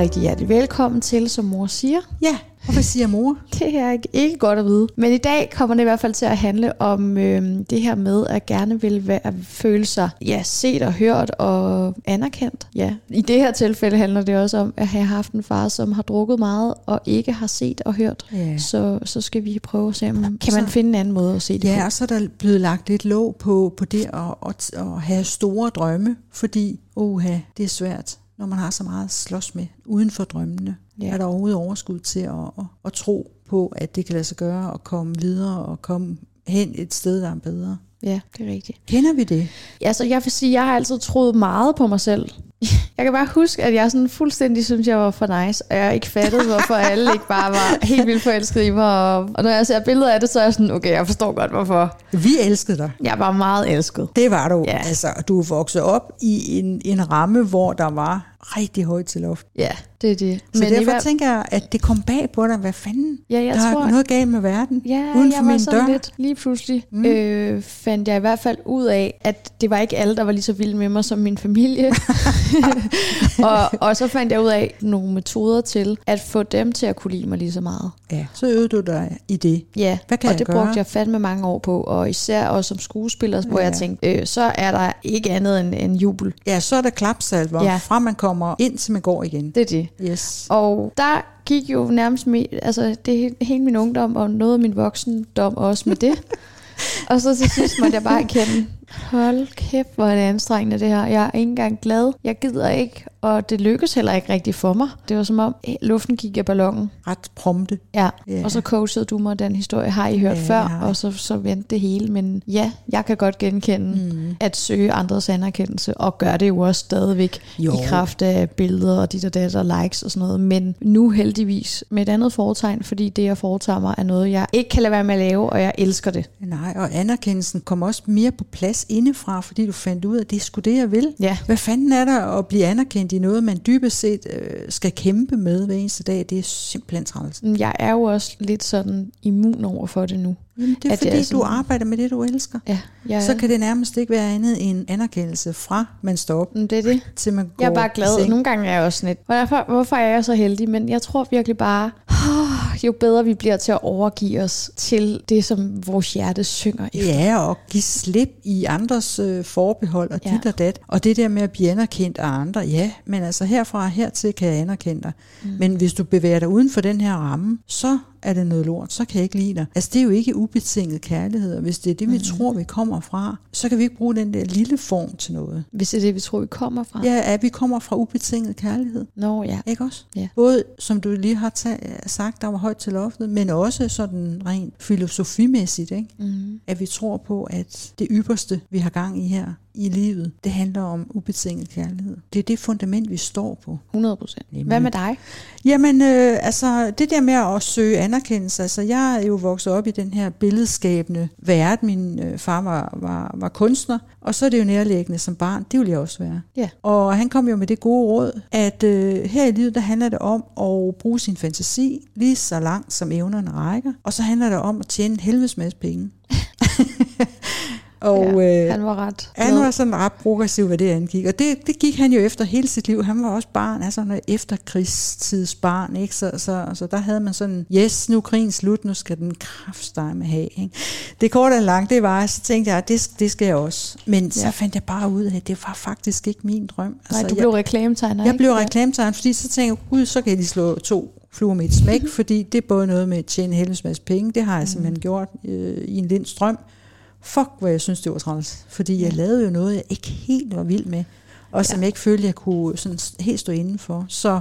rigtig hjertelig velkommen til, som mor siger. Ja, hvad siger mor? Det er ikke, ikke godt at vide. Men i dag kommer det i hvert fald til at handle om øh, det her med, at gerne vil være, føle sig ja, set og hørt og anerkendt. Ja. I det her tilfælde handler det også om at have haft en far, som har drukket meget og ikke har set og hørt. Ja. Så, så skal vi prøve at se, om kan man finde en anden måde at se det Ja, på. og så er der blevet lagt lidt låg på, på det at, at, at have store drømme, fordi oha, det er svært, når man har så meget at slås med uden for drømmene. Ja. Ja. Er der overhovedet overskud til at, at, at tro på, at det kan lade sig gøre at komme videre og komme hen et sted, der er bedre? Ja, det er rigtigt. Kender vi det? Altså, jeg vil sige, jeg har altid troet meget på mig selv. Jeg kan bare huske, at jeg sådan fuldstændig synes, jeg var for nice, og jeg ikke fattede, hvorfor alle ikke bare var helt vildt forelskede i mig. Og, og når jeg ser billeder af det, så er jeg sådan, okay, jeg forstår godt, hvorfor. Vi elskede dig. Jeg var meget elsket. Det var du. Ja. Altså, du er vokset op i en, en ramme, hvor der var rigtig højt til loft. Ja, det er det. Så i derfor hver- tænker jeg, at det kom bag på dig. Hvad fanden? Ja, jeg der tror- er noget galt med verden. Ja, uden for var min dør. lidt, lige pludselig mm. øh, fandt jeg i hvert fald ud af, at det var ikke alle, der var lige så vilde med mig som min familie. og, og så fandt jeg ud af nogle metoder til at få dem til at kunne lide mig lige så meget. Ja, så øvede du dig i det. Ja, Hvad kan og jeg det gøre? brugte jeg fandme mange år på, og især også som skuespiller, hvor Ja. jeg tænkte, øh, så er der ikke andet end, end jubel. Ja, så er der klapsalver, Ja. fra man kommer ind, til man går igen. Det er det. Yes. Og der gik jo nærmest med, altså det hele min ungdom, og noget af min voksendom også med det. og så til sidst måtte jeg bare erkende, hold kæft, hvor er det anstrengende det her. Jeg er ikke engang glad. Jeg gider ikke, og det lykkedes heller ikke rigtigt for mig. Det var som om, eh, luften gik af ballonen. Ret prompte. Ja, Ja. og så coachede du mig den historie, har I hørt Ja, før, og så, så vendte det hele. Men ja, jeg kan godt genkende mm. at søge andres anerkendelse, og gør det jo også stadigvæk Jo. i kraft af billeder og dit og dat og likes og sådan noget. Men nu heldigvis med et andet foretegn, fordi det, jeg foretager mig, er noget, jeg ikke kan lade være med at lave, og jeg elsker det. Nej, og anerkendelsen kom også mere på plads indefra, fordi du fandt ud af, at det er sgu det, jeg vil. Ja. Hvad fanden er der at blive anerkendt i noget, man dybest set øh, skal kæmpe med hver eneste dag? Det er simpelthen træls. Jeg er jo også lidt sådan immun over for det nu. Jamen, det er At fordi, er sådan- du arbejder med det, du elsker. Ja, jeg, Så kan det nærmest ikke være andet end anerkendelse fra man står op, Mm, det er det. til man går Jeg er bare glad. Nogle gange er jeg også sådan lidt, hvorfor, hvorfor er jeg så heldig? Men jeg tror virkelig bare, oh, jo bedre vi bliver til at overgive os til det, som vores hjerte synger efter. Ja, og give slip i andres øh, forbehold og Ja. dit og dat. Og det der med at blive anerkendt af andre, ja, men altså herfra og hertil kan jeg anerkende dig. Mm. Men hvis du bevæger dig uden for den her ramme, så er det noget lort, så kan jeg ikke lide dig. Altså det er jo ikke ubetinget kærlighed, og hvis det er det, vi mm. tror, vi kommer fra, så kan vi ikke bruge den der lille form til noget. Hvis det er det, vi tror, vi kommer fra. Ja, at vi kommer fra ubetinget kærlighed. Nå ja. Ikke også? Ja. Både, som du lige har ta- sagt, der var højt til loftet, men også sådan rent filosofimæssigt, ikke? Mm. at vi tror på, at det ypperste, vi har gang i her i livet, det handler om ubetinget kærlighed. Det er det fundament, vi står på. 100 procent. Hvad med dig? Jamen, øh, altså, det der med at søge anerkendelse, altså, jeg er jo vokset op i den her billedskabende verden. Min øh, far var, var, var kunstner, og så er det jo nærliggende som barn. Det vil jeg også være. Ja. Og han kom jo med det gode råd, at øh, her i livet, der handler det om at bruge sin fantasi lige så langt, som evnerne rækker. Og så handler det om at tjene en helvedes masse penge. og, ja, øh, han var ret han var sådan ret progressiv, hvad det angik. Og det, det gik han jo efter hele sit liv. Han var også barn, altså noget efterkrigstidsbarn, ikke? Så, så, så der havde man sådan, yes, nu er krigen slut, nu skal den kraftstemme have, ikke? Det korte og langt, det var, så tænkte jeg, at det, det skal jeg også. Men så Ja. fandt jeg bare ud af, at det var faktisk ikke min drøm. Nej, du jeg, blev reklametegner, jeg ikke? blev reklametegner, fordi så tænkte jeg, gud, så kan jeg lige slå to fluer med et smæk, fordi det er både noget med at tjene helvedes masse penge, det har jeg simpelthen gjort øh, i en lind strøm. Fuck, hvor jeg synes, det var træls. Fordi jeg lavede jo noget, jeg ikke helt var vild med, og som Ja. jeg ikke følte, jeg kunne sådan helt stå indenfor. Så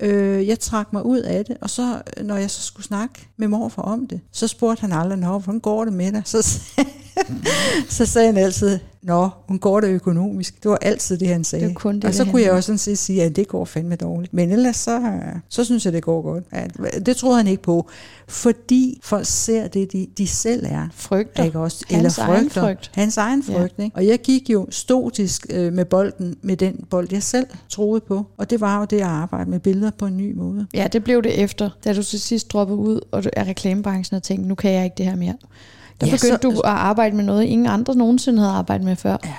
øh, jeg trak mig ud af det, og så, når jeg så skulle snakke med morfar om det, så spurgte han aldrig, Nå, hvordan går det med dig? Så, sagde- så sagde han altid, Nå, hun går det økonomisk. Det var altid det, han sagde. Det kun det, og så det kunne jeg også sådan set sige, at det går fandme dårligt. Men ellers så, så synes jeg, det går godt. Ja, det troede han ikke på. Fordi folk ser det, de, de selv er. Frygter. Ikke også? Hans Eller egen frygter. frygt. Hans egen Ja. frygt. Ikke? Og jeg gik jo stotisk øh, med bolden, med den bold, jeg selv troede på. Og det var jo det at arbejde med billeder på en ny måde. Ja, det blev det efter, da du til sidst droppede ud og du er reklamebranchen og tænkte, nu kan jeg ikke det her mere der ja, begyndte så, du at arbejde med noget, ingen andre nogensinde havde arbejdet med før. Ja,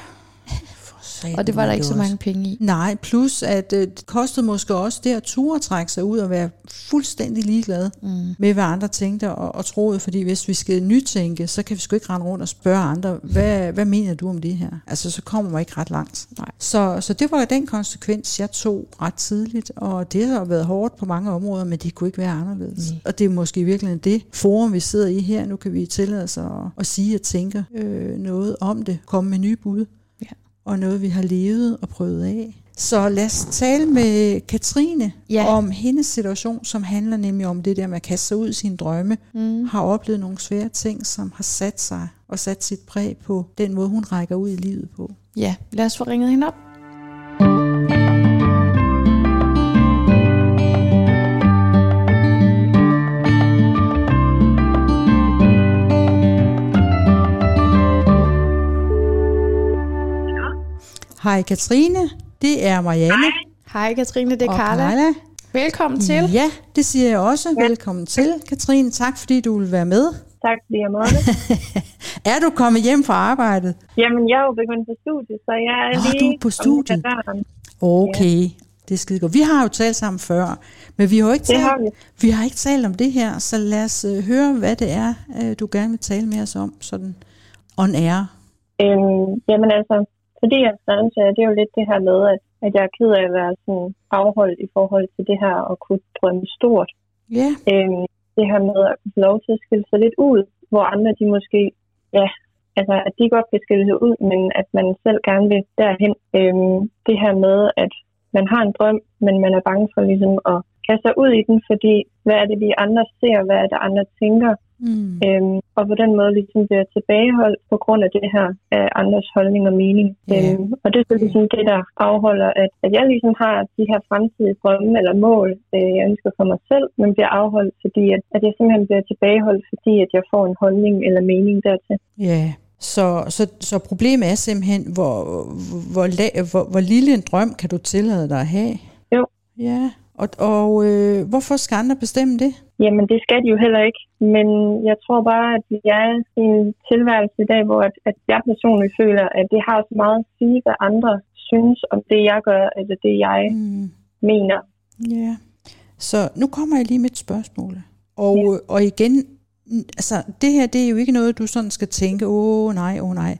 300 Og det var der ikke så mange penge i. Nej, plus at øh, det kostede måske også det at ture trække sig ud og være fuldstændig ligeglad mm. med, hvad andre tænkte og, og troede. Fordi hvis vi skal nytænke, så kan vi sgu ikke rende rundt og spørge andre, hvad, hvad mener du om det her? Altså, så kommer man ikke ret langt. Nej. Så, så det var den konsekvens, jeg tog ret tidligt. Og det har været hårdt på mange områder, men det kunne ikke være anderledes. Nej. Og det er måske virkelig det forum, vi sidder i her. Nu kan vi tillade os at, at sige og tænke øh, noget om det. Komme med nye bud og noget, vi har levet og prøvet af. Så lad os tale med Katrine Ja. om hendes situation, som handler nemlig om det der med at kaste sig ud i sine drømme, Mm. har oplevet nogle svære ting, som har sat sig og sat sit præg på den måde, hun rækker ud i livet på. Ja, lad os få ringet hende op. Hej Katrine, det er Marianne Hej Katrine, det er og Carla. Carla. Velkommen til. Ja, det siger jeg også. Velkommen til, Katrine. Tak fordi du vil være med. Tak fordi jeg måtte. Er du kommet hjem fra arbejdet? Jamen, jeg er jo begyndt på studiet, så jeg er Nå, lige... du er på studiet. Okay, det er skide godt. Vi har jo talt sammen før, men vi har jo ikke talt, har vi. vi har ikke talt om det her, så lad os øh, høre, hvad det er, øh, du gerne vil tale med os om, sådan on air. Øhm, jamen altså, fordi jeg er jer, det er jo lidt det her med, at, at jeg er ked af at være sådan afholdt i forhold til det her og kunne drømme stort. Ja, Øhm, det her med at få lov til at skille sig lidt ud, hvor andre de måske, ja, altså at de godt kan skille sig ud, men at man selv gerne vil derhen. Øhm, det her med, at man har en drøm, men man er bange for ligesom at kaste sig ud i den, fordi hvad er det, vi andre ser, hvad er det, andre tænker, mm. øhm, og på den måde ligesom bliver tilbageholdt på grund af det her af andres holdning og mening. Ja. Øhm, og det er så ligesom det, der afholder, at, at jeg ligesom har de her fremtidige drømme eller mål, øh, jeg ønsker for mig selv, men bliver afholdt, fordi at, at jeg simpelthen bliver tilbageholdt, fordi at jeg får en holdning eller mening dertil. ja. Så, så, så problemet er simpelthen, hvor, hvor, hvor, hvor lille en drøm kan du tillade dig at have? Jo. Ja, og, og øh, hvorfor skal andre bestemme det? Jamen, det skal de jo heller ikke. Men jeg tror bare, at vi er i en tilværelse i dag, hvor at, at jeg personligt føler, at det har så meget at sige, hvad andre synes om det, jeg gør, eller det, jeg Mm. mener. Ja, så nu kommer jeg lige med et spørgsmål. Og, ja. og igen, altså det her, det er jo ikke noget, du sådan skal tænke, åh nej, åh nej,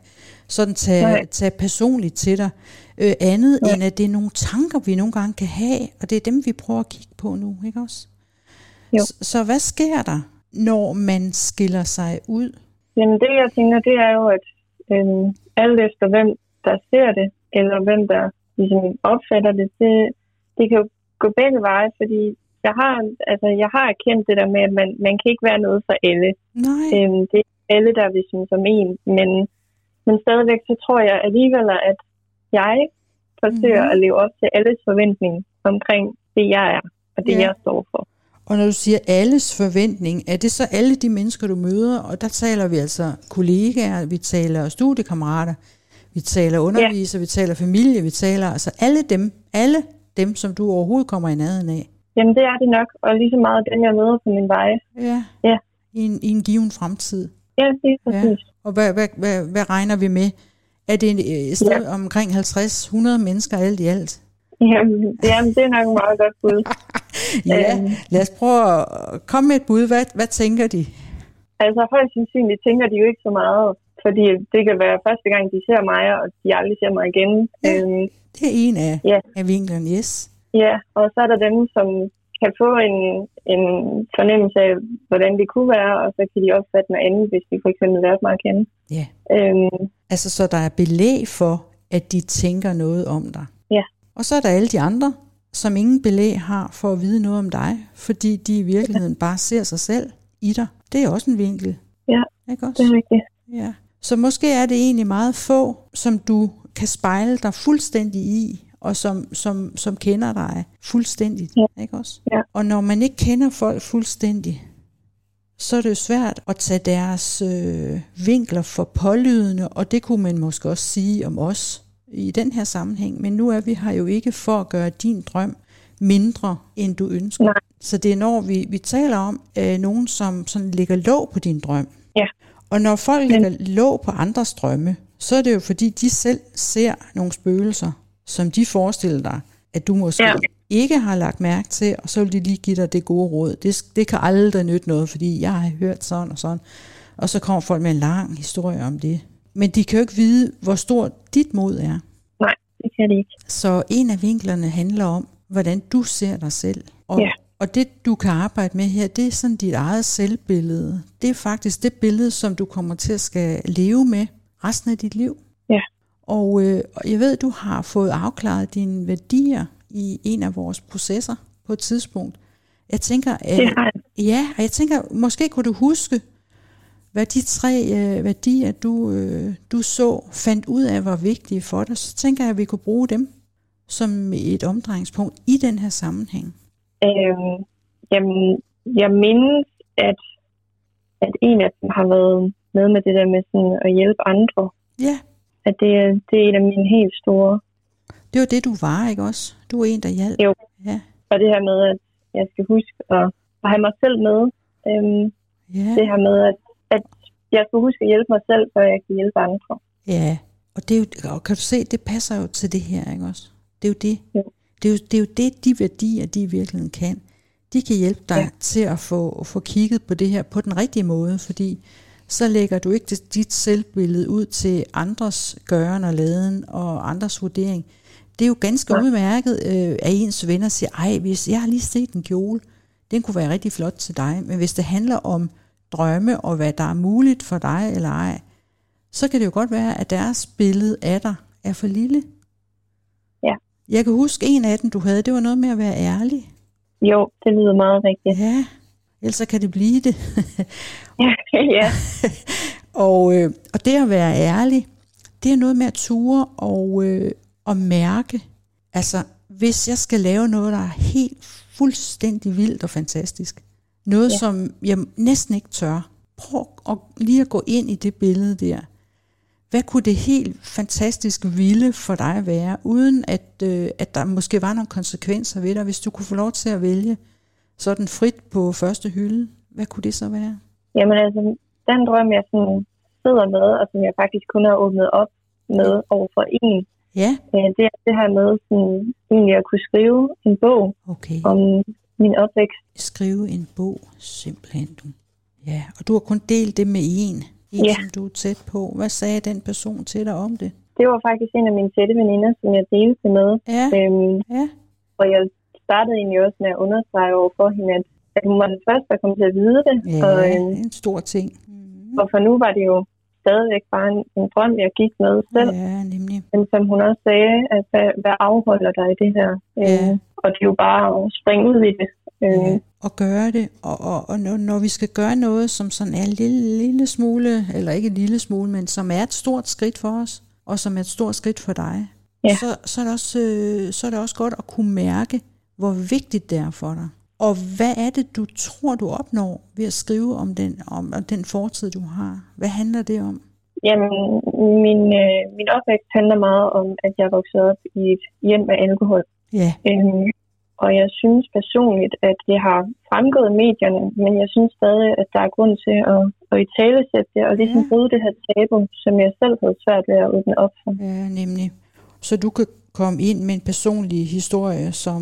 sådan tage, Nej. tage personligt til dig. Øh, andet Ja. end at det er nogle tanker, vi nogle gange kan have, og det er dem, vi prøver at kigge på nu, ikke også? Jo. Så, så hvad sker der, når man skiller sig ud? Jamen, det jeg tænker, det er jo, at øhm, alt efter hvem der ser det, eller hvem der ligesom opfatter det, det, det kan jo gå begge veje, fordi jeg har, altså, jeg har erkendt det der med, at man, man kan ikke være noget for alle. Nej, Øhm, det er alle, der vil synes som en, men, men stadigvæk så tror jeg alligevel, at jeg forsøger Mhm. at leve op til alles forventning omkring det, jeg er, og det, Ja. jeg står for. Og når du siger alles forventning, er det så alle de mennesker, du møder? Og der taler vi altså kollegaer, vi taler studiekammerater, vi taler undervisere, vi taler familie, vi taler altså alle dem, alle dem, som du overhovedet kommer i nærheden af. Jamen, det er det nok, og lige så meget dem, jeg møder på min vej. Ja. Ja. I en, I en given fremtid. Ja, det er præcis. Og hvad, hvad, hvad, hvad regner vi med? Er det et øh, sted ja. omkring 50-100 mennesker alt i alt? Jamen, jamen, det er nok et meget godt bud. Ja, Øhm. lad os prøve at komme med et bud. Hvad, hvad tænker de? Altså, højst sandsynligt tænker de jo ikke så meget, fordi det kan være første gang, de ser mig, og de aldrig ser mig igen. Ja. Øhm, Det er en af, Ja. af vinklerne, yes. ja, og så er der dem, som kan få en, en fornemmelse af, hvordan det kunne være, og så kan de opfatte noget andet, hvis de for eksempel lærte mig at kende. Ja. Øhm, Altså, så der er belæg for, at de tænker noget om dig. Og så er der alle de andre, som ingen belæg har for at vide noget om dig, fordi de i virkeligheden bare ser sig selv i dig. Det er også en vinkel. Ja, Ikke også? det er rigtigt. Ja. Så måske er det egentlig meget få, som du kan spejle dig fuldstændig i, og som, som, som kender dig fuldstændigt. Ja. Ikke også? Ja. Og når man ikke kender folk fuldstændig, så er det jo svært at tage deres øh, vinkler for pålydende, og det kunne man måske også sige om os i den her sammenhæng. Men nu er vi her jo ikke for at gøre din drøm mindre, end du ønsker. Nej. Så det er når vi, vi taler om øh, nogen, som sådan lægger låg på din drøm. Ja. Og når folk lægger låg på andres drømme, så er det jo fordi, de selv ser nogle spøgelser, som de forestiller dig, at du måske ja. ikke har lagt mærke til, og så vil de lige give dig det gode råd. Det, det kan aldrig nytte noget, fordi jeg har hørt sådan og sådan. Og så kommer folk med en lang historie om det. Men de kan jo ikke vide, hvor stort dit mod er. Nej, det kan de ikke. Så en af vinklerne handler om, hvordan du ser dig selv. Og, Ja. og det, du kan arbejde med her, det er sådan dit eget selvbillede. Det er faktisk det billede, som du kommer til at skal leve med resten af dit liv. Ja. Og, øh, jeg ved, du har fået afklaret dine værdier i en af vores processer på et tidspunkt. Jeg tænker, har jeg. ja, og jeg tænker, måske kunne du huske, hvad de tre øh, værdier, du, øh, du så, fandt ud af, var vigtige for dig. Så tænker jeg, at vi kunne bruge dem som et omdrejningspunkt i den her sammenhæng. Øhm, jamen, jeg mindes, at, at en af dem har været med med det der med sådan at hjælpe andre. Ja, At det, er- det er en af mine helt store. det var det, du var, ikke også? Du er en, der hjalp. Jo. Ja, Og det her med, at jeg skal huske at, at have mig selv med. Øhm, ja, det her med, at jeg skal huske at hjælpe mig selv, før jeg kan hjælpe andre. ja. Og, det er jo, og kan du se, det passer jo til det her, ikke også? Det er jo det. Jo. Det er jo det, er jo det de værdier, de i virkeligheden kan. De kan hjælpe dig ja. Ja. til at få, få kigget på det her på den rigtige måde, fordi så lægger du ikke dit selvbillede ud til andres gøren og laden og andres vurdering. Det er jo ganske Ja. udmærket, øh, at ens venner siger, ej, hvis jeg har lige set en kjole, den kunne være rigtig flot til dig, men hvis det handler om drømme og hvad der er muligt for dig eller ej, så kan det jo godt være, at deres billede af dig er for lille. Ja. Jeg kan huske en af dem, du havde, det var noget med at være ærlig. Jo, det lyder meget rigtigt. Ja, ellers kan det blive det. Ja, ja. og, øh, og det at være ærlig, det er noget med at ture og, øh, og mærke. Altså, hvis jeg skal lave noget, der er helt fuldstændig vildt og fantastisk, noget ja. Som jeg næsten ikke tør, prøv at, lige at gå ind i det billede der. Hvad kunne det helt fantastisk vilde for dig være, uden at, øh, at der måske var nogle konsekvenser ved dig, hvis du kunne få lov til at vælge sådan frit på første hylde? Hvad kunne det så være? Jamen altså, den drøm, jeg sådan sidder med, og som jeg faktisk kun har åbnet op med over for en, Ja, øh, det er det her med sådan, egentlig at kunne skrive en bog okay. om min opvækst. skrive en bog, simpelthen du. Ja, og du har kun delt det med en, en Ja. som du er tæt på. Hvad sagde den person til dig om det? Det var faktisk en af mine tætte veninder, som jeg delte med. Ja, Øhm, ja, og jeg startede egentlig også med at understrege over for hende, at, at hun var den første, der kom til at vide det. ja, Og, øhm, en stor ting. Mm. og for nu var det jo stadigvæk bare en, en drøm, jeg gik med selv. Ja, nemlig. Men som hun også sagde, at hvad, hvad afholder dig i det her? Ja. Øh, og det er jo bare at springe ud i det. Øh, Ja, og gøre det, og, og, og når, når vi skal gøre noget, som sådan er en lille, lille smule, eller ikke en lille smule, men som er et stort skridt for os, og som er et stort skridt for dig, Ja. så, så, er det også, øh, så er det også godt at kunne mærke, hvor vigtigt det er for dig. Og hvad er det, du tror, du opnår ved at skrive om den, om, om den fortid, du har? Hvad handler det om? Jamen, min, øh, min opvækst handler meget om, at jeg voksede op i et hjem med alkohol. Ja, Øhm, og jeg synes personligt, at det har fremgået medierne, men jeg synes stadig, at der er grund til at, at i talesætte det, og ligesom Ja. bryde det her tabu, som jeg selv havde svært ved at åbne op for. ja, nemlig. Så du kan komme ind med en personlig historie, som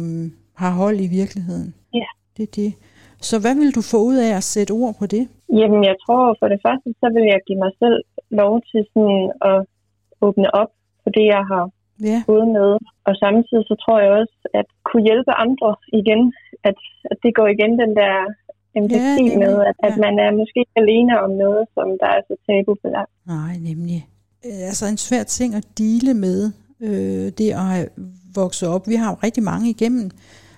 har hold i virkeligheden. Ja. Det er det. Så hvad vil du få ud af at sætte ord på det? Jamen, jeg tror for det første, så vil jeg give mig selv lov til sådan at åbne op for det, jeg har Ja, gået med. Og samtidig så tror jeg også, at kunne hjælpe andre igen, at, at det går igen den der empati Ja, med, at, at ja. man er måske ikke alene om noget, som der er så tabubelagt. nej, nemlig. Øh, Altså en svær ting at dele med, øh, det at have vokset op. Vi har jo rigtig mange igennem,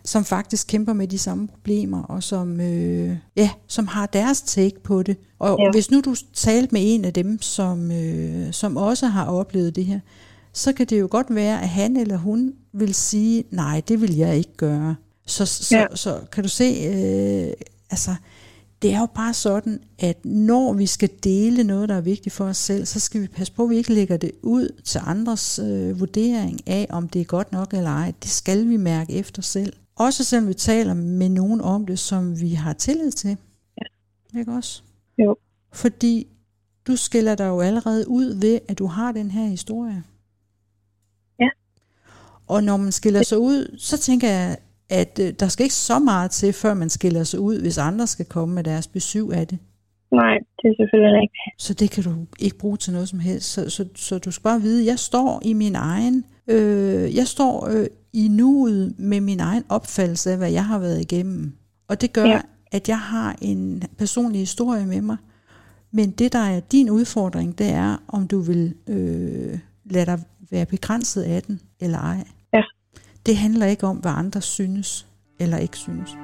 som faktisk kæmper med de samme problemer, og som, øh, ja, som har deres take på det. Og ja. Hvis nu du talte med en af dem, som, øh, som også har oplevet det her, så kan det jo godt være, at han eller hun vil sige, nej, det vil jeg ikke gøre. Så, så, ja. Ja. så kan du se, øh, altså, det er jo bare sådan, at når vi skal dele noget, der er vigtigt for os selv, så skal vi passe på, at vi ikke lægger det ud til andres øh, vurdering af, om det er godt nok eller ej. Det skal vi mærke efter selv. Også selvom vi taler med nogen om det, som vi har tillid til. Ja. Ikke også? Jo. Fordi Du skiller dig jo allerede ud ved, at du har den her historie. Ja. Og når man skiller sig ud, så tænker jeg, at øh, der skal ikke så meget til, før man skiller sig ud, hvis andre skal komme med deres besøg af det. Nej, det er selvfølgelig rigtigt. Så det kan du ikke bruge til noget som helst. Så, så, så du skal bare vide, jeg står i min egen, øh, jeg står øh, i nuet med min egen opfattelse af, hvad jeg har været igennem. Og det gør, ja. at jeg har en personlig historie med mig. Men det, der er din udfordring, det er, om du vil øh, lade dig være begrænset af den, eller ej. Ja. Det handler ikke om, hvad andre synes, eller ikke synes.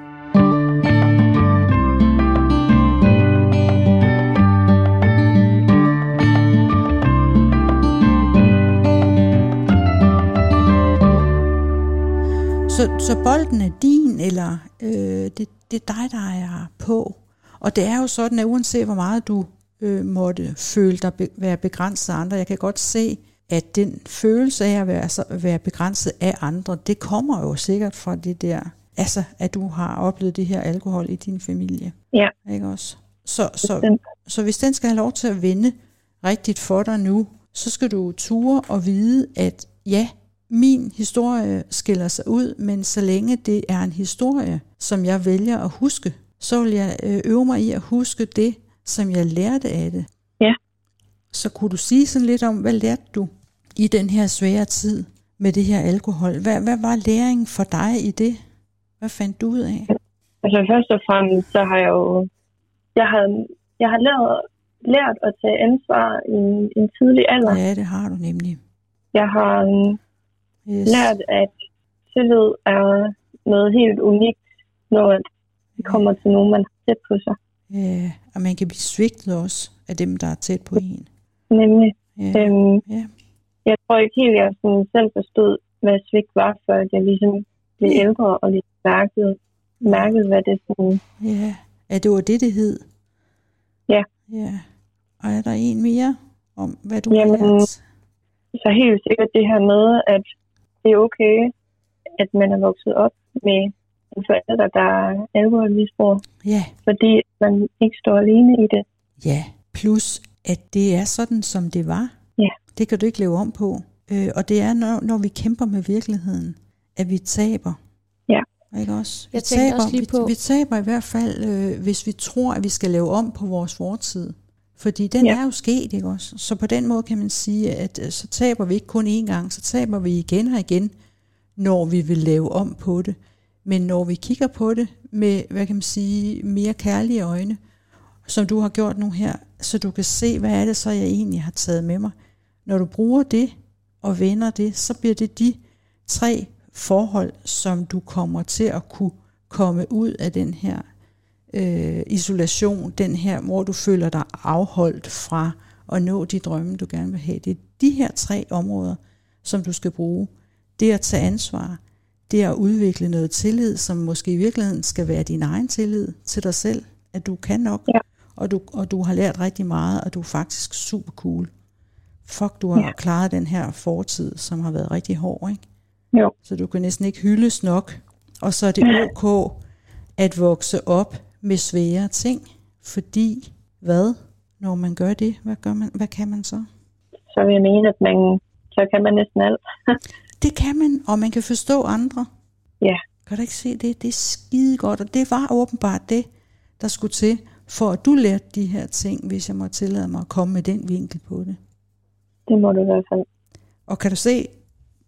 Så, så bolden er din, eller øh, det, det er dig, der er på. Og det er jo sådan, at uanset hvor meget du øh, måtte føle dig be, være begrænset af andre, jeg kan godt se, at den følelse af at være, så, være begrænset af andre, det kommer jo sikkert fra det der, altså at du har oplevet det her alkohol i din familie. Ja. Ikke også? Så, så, så hvis den skal have lov til at vende rigtigt for dig nu, så skal du ture og vide, at ja, min historie skiller sig ud, men så længe det er en historie, som jeg vælger at huske, så vil jeg øh, øve mig i at huske det, som jeg lærte af det. Ja. Så kunne du sige sådan lidt om, hvad lærte du i den her svære tid med det her alkohol? Hvad, hvad var læringen for dig i det? Hvad fandt du ud af? Altså først og fremmest, så har jeg jo jeg har, jeg har lært, lært at tage ansvar i en, en tidlig alder. Ja, det har du nemlig. Jeg har yes. lært, at tillid er noget helt unikt, når det kommer til nogen, man har tæt på sig. Ja, og man kan blive svigtet også af dem, der er tæt på en. Nemlig. Ja. Øhm, ja. Jeg tror ikke helt, jeg sådan selv forstod, hvad svigt var, før jeg ligesom blev Ja. ældre og lidt mærkede, mærkede hvad det sådan... Ja, ja det var det, det hed. Ja. Ja. Og er der en mere om, hvad du Jamen, har lært? Så helt sikkert det her med, at det er okay, at man er vokset op med en forælder, der er alkoholmisbruger, Ja, fordi man ikke står alene i det. ja. Plus, at det er sådan, som det var. Ja. Det kan du ikke leve om på. Øh, og det er, når, når vi kæmper med virkeligheden, at vi taber. Ja. Ikke også? Vi Jeg tænkte taber, også lige vi, på- vi taber i hvert fald, øh, hvis vi tror, at vi skal lave om på vores fortid. Fordi den Ja. er jo sket, ikke også? Så på den måde kan man sige, at øh, så taber vi ikke kun én gang, så taber vi igen og igen, når vi vil lave om på det. Men når vi kigger på det med, hvad kan man sige, mere kærlige øjne, som du har gjort nu her, så du kan se, hvad er det så, jeg egentlig har taget med mig. Når du bruger det og vender det, så bliver det de tre forhold, som du kommer til at kunne komme ud af den her øh, isolation, den her, hvor du føler dig afholdt fra at nå de drømme, du gerne vil have. Det er de her tre områder, som du skal bruge. Det at tage ansvar, det at udvikle noget tillid, som måske i virkeligheden skal være din egen tillid til dig selv, at du kan nok, Ja. og, du, og du har lært rigtig meget, og du er faktisk super cool. Fuck, du har ja. klaret den her fortid, som har været rigtig hård, ikke? Jo. Så du kan næsten ikke hyldes nok. Og så er det ok at vokse op med svære ting, fordi hvad, når man gør det, hvad, gør man, hvad kan man så? Så vil jeg mene, at man, så kan man næsten alt. Det kan man, og man kan forstå andre. Ja. Kan du ikke se det? Det er skide godt, og det var åbenbart det, der skulle til, for at du lærte de her ting, hvis jeg må tillade mig at komme med den vinkel på det. Det må du i hvert fald. Og kan du se,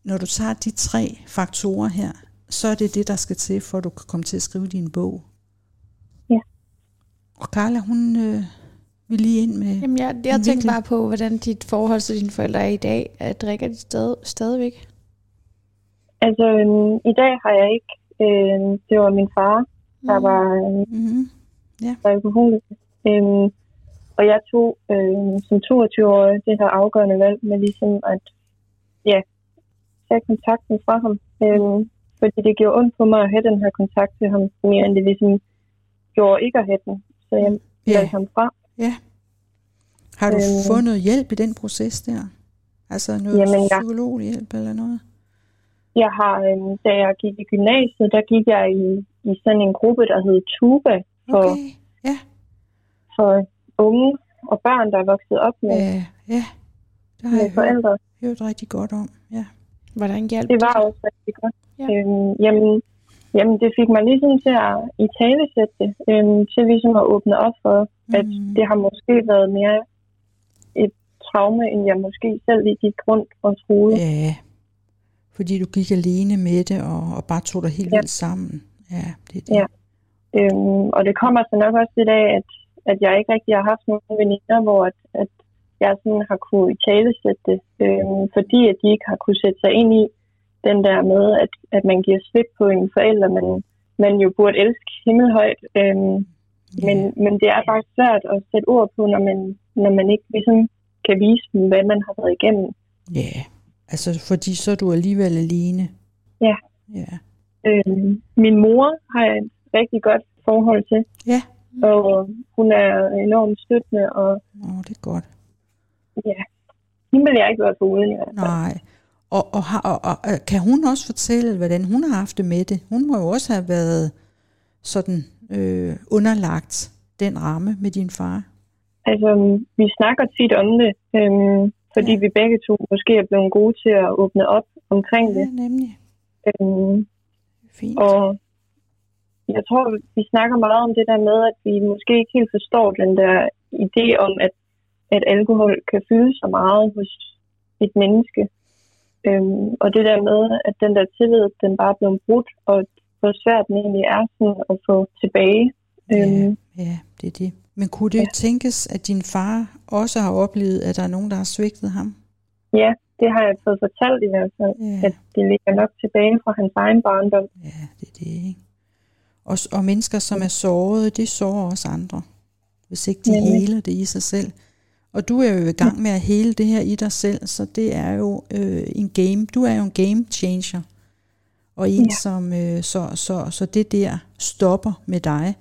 når du tager de tre faktorer her, så er det det, der skal til, for at du kan komme til at skrive din bog. Og Carla, hun øh, vil lige ind med... Jamen, jeg, jeg tænkte vinkel. bare på, hvordan dit forhold til dine forældre er i dag. At drikker de stadig, stadigvæk? Altså, øhm, i dag har jeg ikke... Øhm, det var min far, der Mm. var øhm, Mm-hmm. var alkoholiker. Øhm, og jeg tog øhm, som 22-årig det her afgørende valg med ligesom at ja, tage kontakten fra ham. Øhm, fordi det gjorde ondt på mig at have den her kontakt til ham, mere end det ligesom gjorde ikke at have den. Så jeg Ja. ham fra. ja. Har du Øhm. fået noget hjælp i den proces der? Altså noget Jamen, psykologhjælp eller noget? Jeg har, øhm, da jeg gik i gymnasiet, der gik jeg i, i sådan en gruppe, der hed Tuba for, Okay, ja. for unge og børn, der er vokset op med, Ja, ja. Det har med jeg hørt, forældre. hørt rigtig godt om. Ja. Hvordan hjalp Det var også rigtig godt. Ja. Øhm, jamen, jamen, det fik mig ligesom til at i tale sætte det, øhm, til ligesom at åbne op for, mm. at det har måske været mere et traume, end jeg måske selv lige gik rundt og troede. Ja, fordi du gik alene med det, og, og bare tog dig helt Ja. vildt sammen. Ja, det er det. Ja. Øhm, og det kommer så nok også det af, at, at jeg ikke rigtig har haft nogen veninder, hvor at, at jeg sådan har kunne i tale sætte det, øhm, fordi at de ikke har kunne sætte sig ind i den der med, at, at man giver slip på en forælder, man, man jo burde elske himmelhøjt. Øhm, men, men det er bare svært at sætte ord på, når man, når man ikke ligesom kan vise dem, hvad man har været igennem. Ja, altså fordi så er du alligevel alene. Ja. Ja, Øhm, min mor har jeg et rigtig godt forhold til, ja. og hun er enormt støttende, og Åh, det er godt. ja, hende vil jeg ikke være i hvert fald. Nej. Og, og, og, og og kan hun også fortælle, hvordan hun har haft det med det? Hun må jo også have været sådan øh, underlagt den ramme med din far. Altså, vi snakker tit om det, øhm, fordi Ja. ja. vi begge to måske er blevet gode til at åbne op omkring Ja, det. nemlig. Øhm, Fint. og jeg tror, vi snakker meget om det der med, at vi måske ikke helt forstår den der idé om, at, at alkohol kan fylde så meget hos et menneske. Øhm, og det der med, at den der tillid, den bare er blevet brudt, og hvor svært den egentlig er sådan at få tilbage. Øhm, Ja, ja, det er det. Men kunne det ja. Ja. tænkes, at din far også har oplevet, at der er nogen, der har svigtet ham? ja, det har jeg fået fortalt i hvert fald, Ja, at det ligger nok tilbage fra hans egen barndom. ja det er det, ikke? Og, og mennesker, som er såret, det sårer også andre. Hvis ikke de Nemlig. heler det i sig selv. Og du er jo i gang med at hele det her i dig selv, så det er jo øh, en game. Du er jo en game changer. Og en, Ja. som øh, så, så, så det der stopper med dig.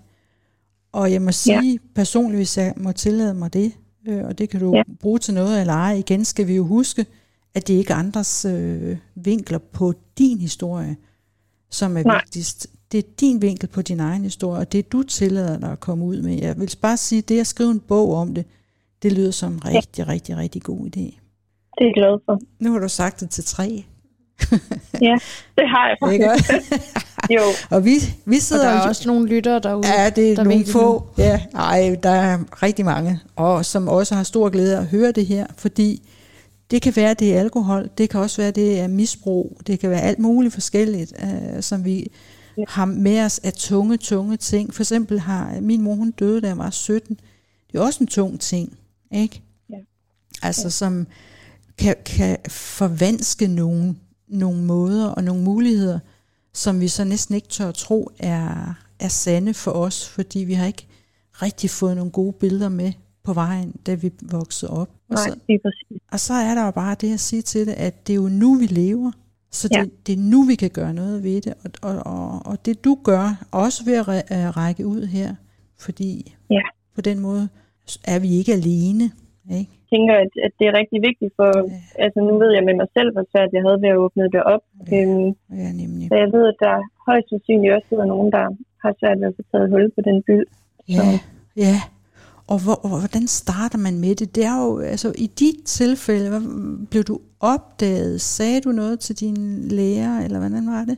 Og jeg må sige ja. personligt, hvis jeg må tillade mig det, øh, og det kan du ja. Bruge til noget eller ej, igen skal vi jo huske, at det ikke er andres øh, vinkler på din historie, som er Nej. vigtigst. Det er din vinkel på din egen historie, og det du tillader dig at komme ud med. Jeg vil bare sige, at det at skrive en bog om det, det lyder som en rigtig, ja. rigtig, rigtig god idé. Det er jeg glad for. Nu har du sagt det til tre. Ja, det har jeg Ikke faktisk. jo, Og vi, vi Og sidder der er også nogle lyttere derude. Ja, det er der nogle få. Ja, ej, der er rigtig mange, og som også har stor glæde af at høre det her, fordi det kan være, det er alkohol, det kan også være, det er misbrug, det kan være alt muligt forskelligt, øh, som vi Ja. har med os af tunge, tunge ting. For eksempel har min mor, hun døde, da jeg var 17. Det er også en tung ting, ikke? Ja. Altså, som kan, kan forvanske nogle, nogle måder og nogle muligheder, som vi så næsten ikke tør at tro er, er sande for os, fordi vi har ikke rigtig fået nogle gode billeder med på vejen, da vi voksede op. Og nej, så, lige præcis. og så er der jo bare det at sige til det, at det er jo nu, vi lever. Så det, Ja. det er nu, vi kan gøre noget ved det. Og, og, og, og det du gør, også ved at række ud her, fordi Ja. på den måde er vi ikke alene. Ikke? Jeg tænker, at, at det er rigtig vigtigt for, Ja. altså nu ved jeg med mig selv, hvor svært jeg havde ved at åbne det op. Ja. Øhm, Ja, nemlig. så jeg ved, at der højst sandsynligt også sidder nogen, der har svært ved at få taget hul på den byld. Ja, ja. Og, hvor, og hvordan starter man med det? Det er jo, altså i dit tilfælde, hvad, blev du opdaget? Sagde du noget til din lærer, eller hvordan var det?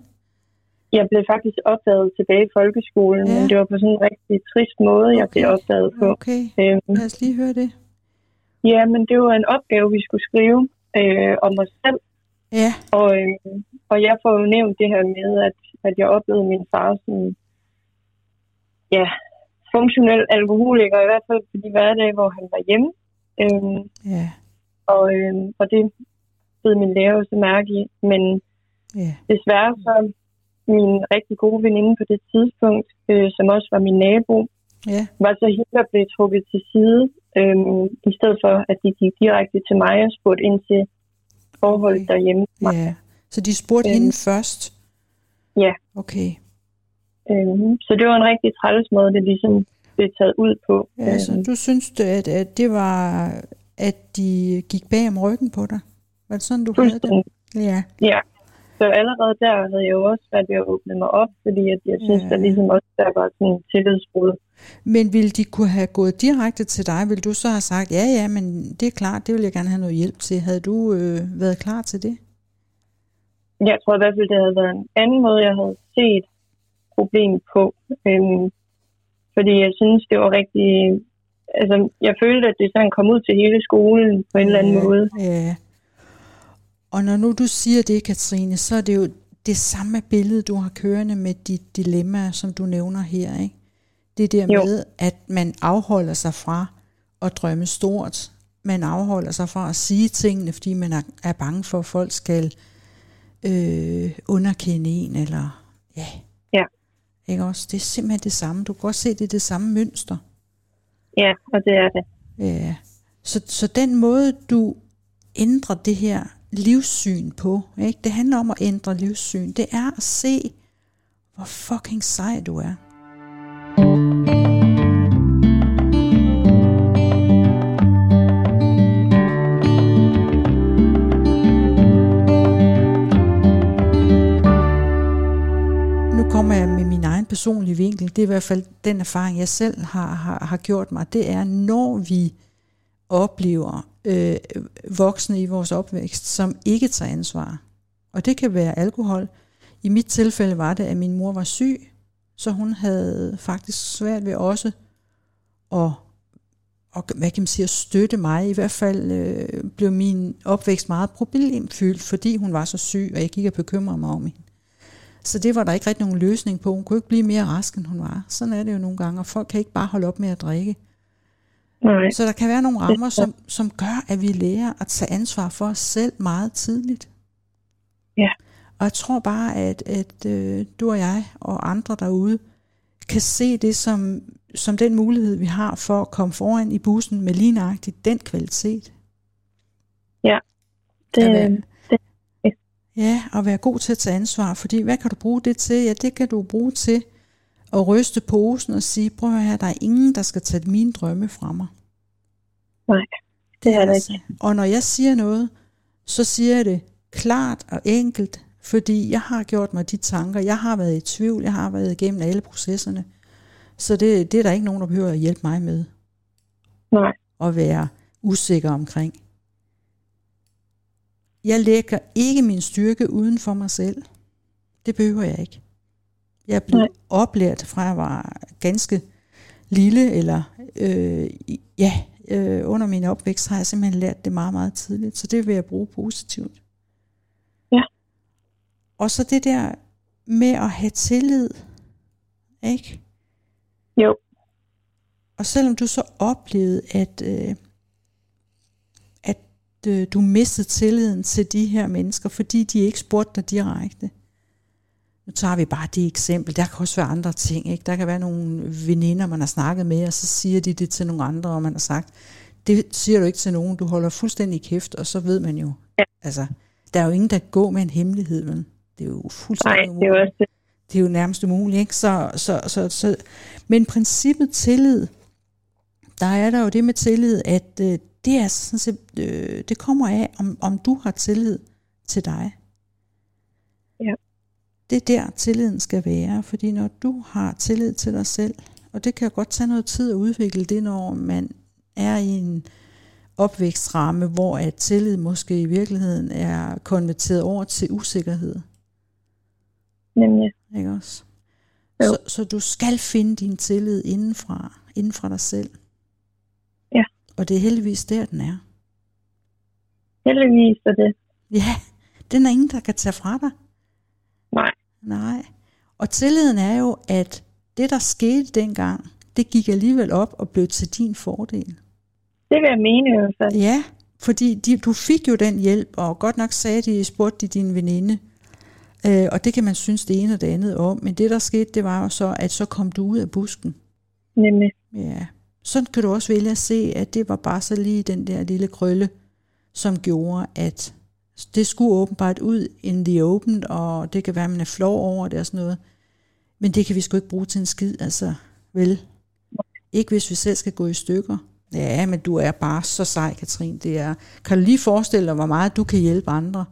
Jeg blev faktisk opdaget tilbage i folkeskolen, Ja. men det var på sådan en rigtig trist måde, jeg Okay. blev opdaget på. Okay, Øhm, lad os lige høre det. ja, men det var en opgave, vi skulle skrive øh, om os selv. Ja, Og, øh, og jeg får jo nævnt det her med, at, at jeg oplevede min far som ja, funktionel alkoholiker, i hvert fald på de hverdage, hvor han var hjemme. Øhm, ja, og, øhm, og det blev min lærer også mærke i. Men ja. desværre så min rigtig gode veninde på det tidspunkt, øh, som også var min nabo, Ja, var så hende, der blev trukket til side, øhm, i stedet for at de gik direkte til mig og spurgte ind til forholdet Okay. derhjemme. ja. Så de spurgte Øhm. hende først? Ja. Okay. Øhm, så det var en rigtig træls måde, det ligesom blev taget ud på. Ja, så Øhm, du synes, at, at det var, at de gik bag om ryggen på dig? Var det sådan, du havde det? Ja, Ja, så allerede der havde jeg jo også været ved at åbne mig op, fordi at jeg synes, Ja. der ligesom også der var sådan en tillidsbrud. Men ville de kunne have gået direkte til dig? Vil du så have sagt, ja, ja, men det er klart, det vil jeg gerne have noget hjælp til. Havde du øh, været klar til det? Jeg tror i hvert fald, det havde været en anden måde, jeg havde set problemet på. Øhm, fordi jeg synes, det var rigtig... Altså, jeg følte, at det sådan kom ud til hele skolen på en eller anden måde. Ja. Og når nu du siger det, Katrine, så er det jo det samme billede, du har kørende med dit dilemma, som du nævner her. Ikke? Det der Jo. med, at man afholder sig fra at drømme stort. Man afholder sig fra at sige tingene, fordi man er, er bange for, at folk skal øh, underkende en, eller ja. Ja. Ikke også? Det er simpelthen det samme. Du kan godt se, det er det samme mønster. Ja, og det er det. Ja. Så, så den måde, du ændrer det her livssyn på, ikke? det handler om at ændre livssyn, det er at se, hvor fucking sej du er. Nu kommer jeg med min egen personlige vinkel. Det er i hvert fald den erfaring, jeg selv har, har, har gjort mig. Det er, når vi oplever øh, voksne i vores opvækst, som ikke tager ansvar. Og det kan være alkohol. I mit tilfælde var det, at min mor var syg, så hun havde faktisk svært ved også at, og, hvad kan man sige, at støtte mig. I hvert fald øh, blev min opvækst meget problemfyldt, fordi hun var så syg, og jeg gik og bekymrede mig om hende. Så det var der ikke rigtig nogen løsning på. Hun kunne ikke blive mere rask, end hun var. Sådan er det jo nogle gange, og folk kan ikke bare holde op med at drikke. Nej. Så der kan være nogle rammer, som, som gør, at vi lærer at tage ansvar for os selv meget tidligt. Ja. Og jeg tror bare, at, at øh, du og jeg og andre derude kan se det som, som den mulighed, vi har for at komme foran i bussen med lige nøjagtigt den kvalitet. Ja. Det, At være- det, Ja, og være god til at tage ansvar, fordi hvad kan du bruge det til? Ja, det kan du bruge til at ryste posen og sige, prøv at høre her, der er ingen, der skal tage mine drømme fra mig. nej, det er det altså. ikke. Og når jeg siger noget, så siger jeg det klart og enkelt, fordi jeg har gjort mig de tanker, jeg har været i tvivl, jeg har været igennem alle processerne. Så det, det er der ikke nogen, der behøver at hjælpe mig med Nej, at være usikker omkring. Jeg lægger ikke min styrke uden for mig selv. Det behøver jeg ikke. Jeg blevet Nej. oplært fra jeg var ganske lille, eller øh, ja, øh, under min opvækst har jeg simpelthen lært det meget, meget tidligt. Så det vil jeg bruge positivt. Ja. Og så det der med at have tillid, ikke? jo, Og selvom du så oplevede, at, øh, at øh, du mistede tilliden til de her mennesker, fordi de ikke spurgte dig direkte. Nu tager vi bare det eksempel. Der kan også være andre ting. Ikke? Der kan være nogle veninder, man har snakket med, og så siger de det til nogle andre, og man har sagt, det siger du ikke til nogen. Du holder fuldstændig kæft, og så ved man jo. Ja. Altså, der er jo ingen, der går med en hemmelighed. Men det er jo nej, fuldstændig det er også det. det er jo nærmest umuligt, ikke? Så, så, så, så, men princippet tillid, der er der jo det med tillid, at øh, det er sådan set, øh, det kommer af, om, om du har tillid til dig. Det er der, tilliden skal være, fordi når du har tillid til dig selv, og det kan godt tage noget tid at udvikle det, når man er i en opvækstramme, hvor at tillid måske i virkeligheden er konverteret over til usikkerhed. Nemlig. Ikke også? Jo. Så, så du skal finde din tillid indenfra, inden fra dig selv. Ja. Og det er heldigvis der, den er. Heldigvis er det. Ja, den er ingen, der kan tage fra dig. Nej, Nej. Og tilliden er jo, at det, der skete dengang, det gik alligevel op og blev til din fordel. det vil jeg mene i hvert fald. Ja, fordi de, du fik jo den hjælp, og godt nok sagde de, spurgte de din veninde, øh, og det kan man synes det ene og det andet om, men det der skete, det var jo så, at så kom du ud af busken. Nemlig. Ja, sådan kan du også vælge at se, at det var bare så lige den der lille krølle, som gjorde, at det skulle åbenbart ud in the open, og det kan være, at man er flov over det og sådan noget. Men det kan vi sgu ikke bruge til en skid, altså vel. Ikke hvis vi selv skal gå i stykker. Ja, men du er bare så sej, Katrin. Det er, kan du lige forestille dig, hvor meget du kan hjælpe andre,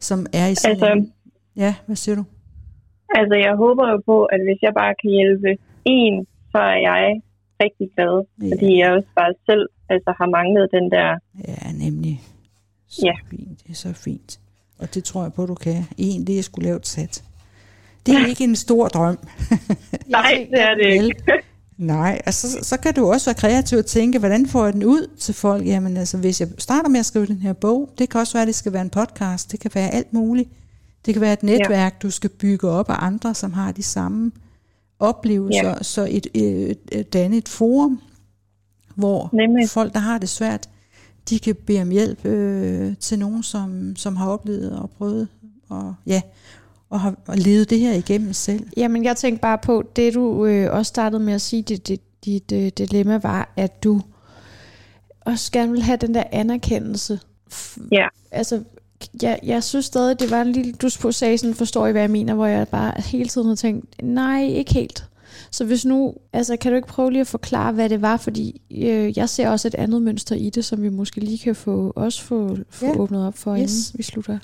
som er i sådan Altså, en, Ja, hvad siger du? Altså, jeg håber jo på, at hvis jeg bare kan hjælpe en, så er jeg rigtig glad. Ja. Fordi jeg også bare selv altså, har manglet den der... Ja, nemlig. Så Ja. fint, det er så fint. Og det tror jeg på, du kan. En, det er sgu lavt sat. Det er ikke en stor drøm. Nej, det er det ikke. Nej, altså så, så kan du også være kreativ og tænke, hvordan får jeg den ud til folk? Jamen altså, hvis jeg starter med at skrive den her bog, det kan også være, at det skal være en podcast, det kan være alt muligt. Det kan være et netværk, ja. du skal bygge op af andre, som har de samme oplevelser, ja. så et, et, et, danne et forum, hvor Nemlig. folk, der har det svært, de kan bede om hjælp øh, til nogen, som, som har oplevet og prøvet, og ja, og har og levet det her igennem selv. Jamen, jeg tænkte bare på, det du øh, også startede med at sige, dit, dit, dit øh, dilemma var, at du også gerne vil have den der anerkendelse. Ja. Altså, jeg, jeg synes stadig, det var en lille, du sagde sådan, forstår I, hvad jeg mener, hvor jeg bare hele tiden har tænkt, nej, ikke helt. Så hvis nu, altså kan du ikke prøve lige at forklare, hvad det var, fordi øh, jeg ser også et andet mønster i det, som vi måske lige kan få, også få, få Ja. åbnet op for, Yes. inden vi slutter.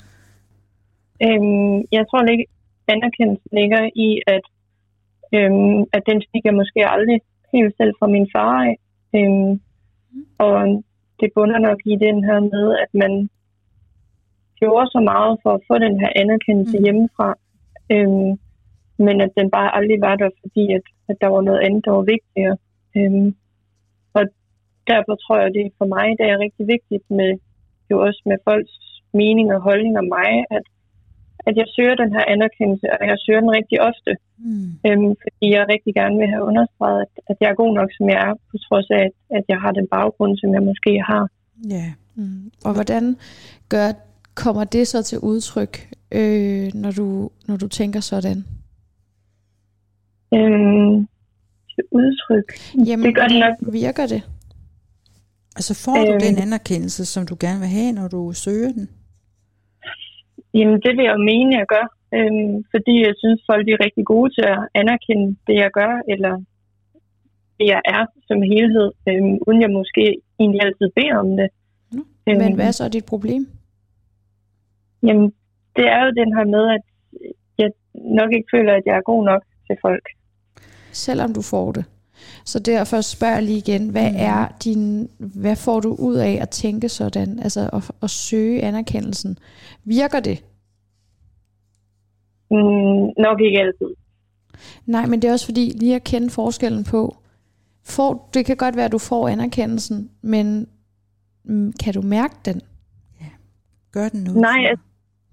Øhm, jeg tror ikke, anerkendelsen ligger i, at, øhm, at den fik jeg måske aldrig helt selv fra min far af. Øhm, og det bunder nok i den her med, at man gjorde så meget for at få den her anerkendelse Mm. mm. hjemmefra. Øhm, men at den bare aldrig var der, fordi at, at der var noget andet, der var vigtigere. Øhm, og derfor tror jeg, at det for mig det er rigtig vigtigt med jo også med folks mening og holdning om mig, at, at jeg søger den her anerkendelse, og jeg søger den rigtig ofte. Mm. Øhm, fordi jeg rigtig gerne vil have understreget, at, at jeg er god nok, som jeg er, på trods af, at, at jeg har den baggrund, som jeg måske har. Ja. Mm. Og hvordan gør, kommer det så til udtryk, øh, når, du, når du tænker sådan? Øhm, til udtryk. Jamen, Det gør det nok. Virker det? Altså får du Øhm. den anerkendelse, som du gerne vil have, når du søger den? Jamen, det vil jeg jo mene, jeg gør. Øhm, fordi jeg synes, folk er rigtig gode til at anerkende det, jeg gør, eller det, jeg er som helhed, øhm, uden jeg måske egentlig altid beder om det. Mm. Øhm, Men hvad er så dit problem? Jamen, det er jo den her med, at jeg nok ikke føler, at jeg er god nok til folk. Selvom du får det. Så derfor spørger jeg lige igen, hvad Mm. er din, hvad får du ud af at tænke sådan, altså at, at søge anerkendelsen? Virker det? Mm, nok ikke altid. Nej, men det er også fordi, lige at kende forskellen på, får, det kan godt være, at du får anerkendelsen, men mm, kan du mærke den? Gør den noget? Nej, for altså,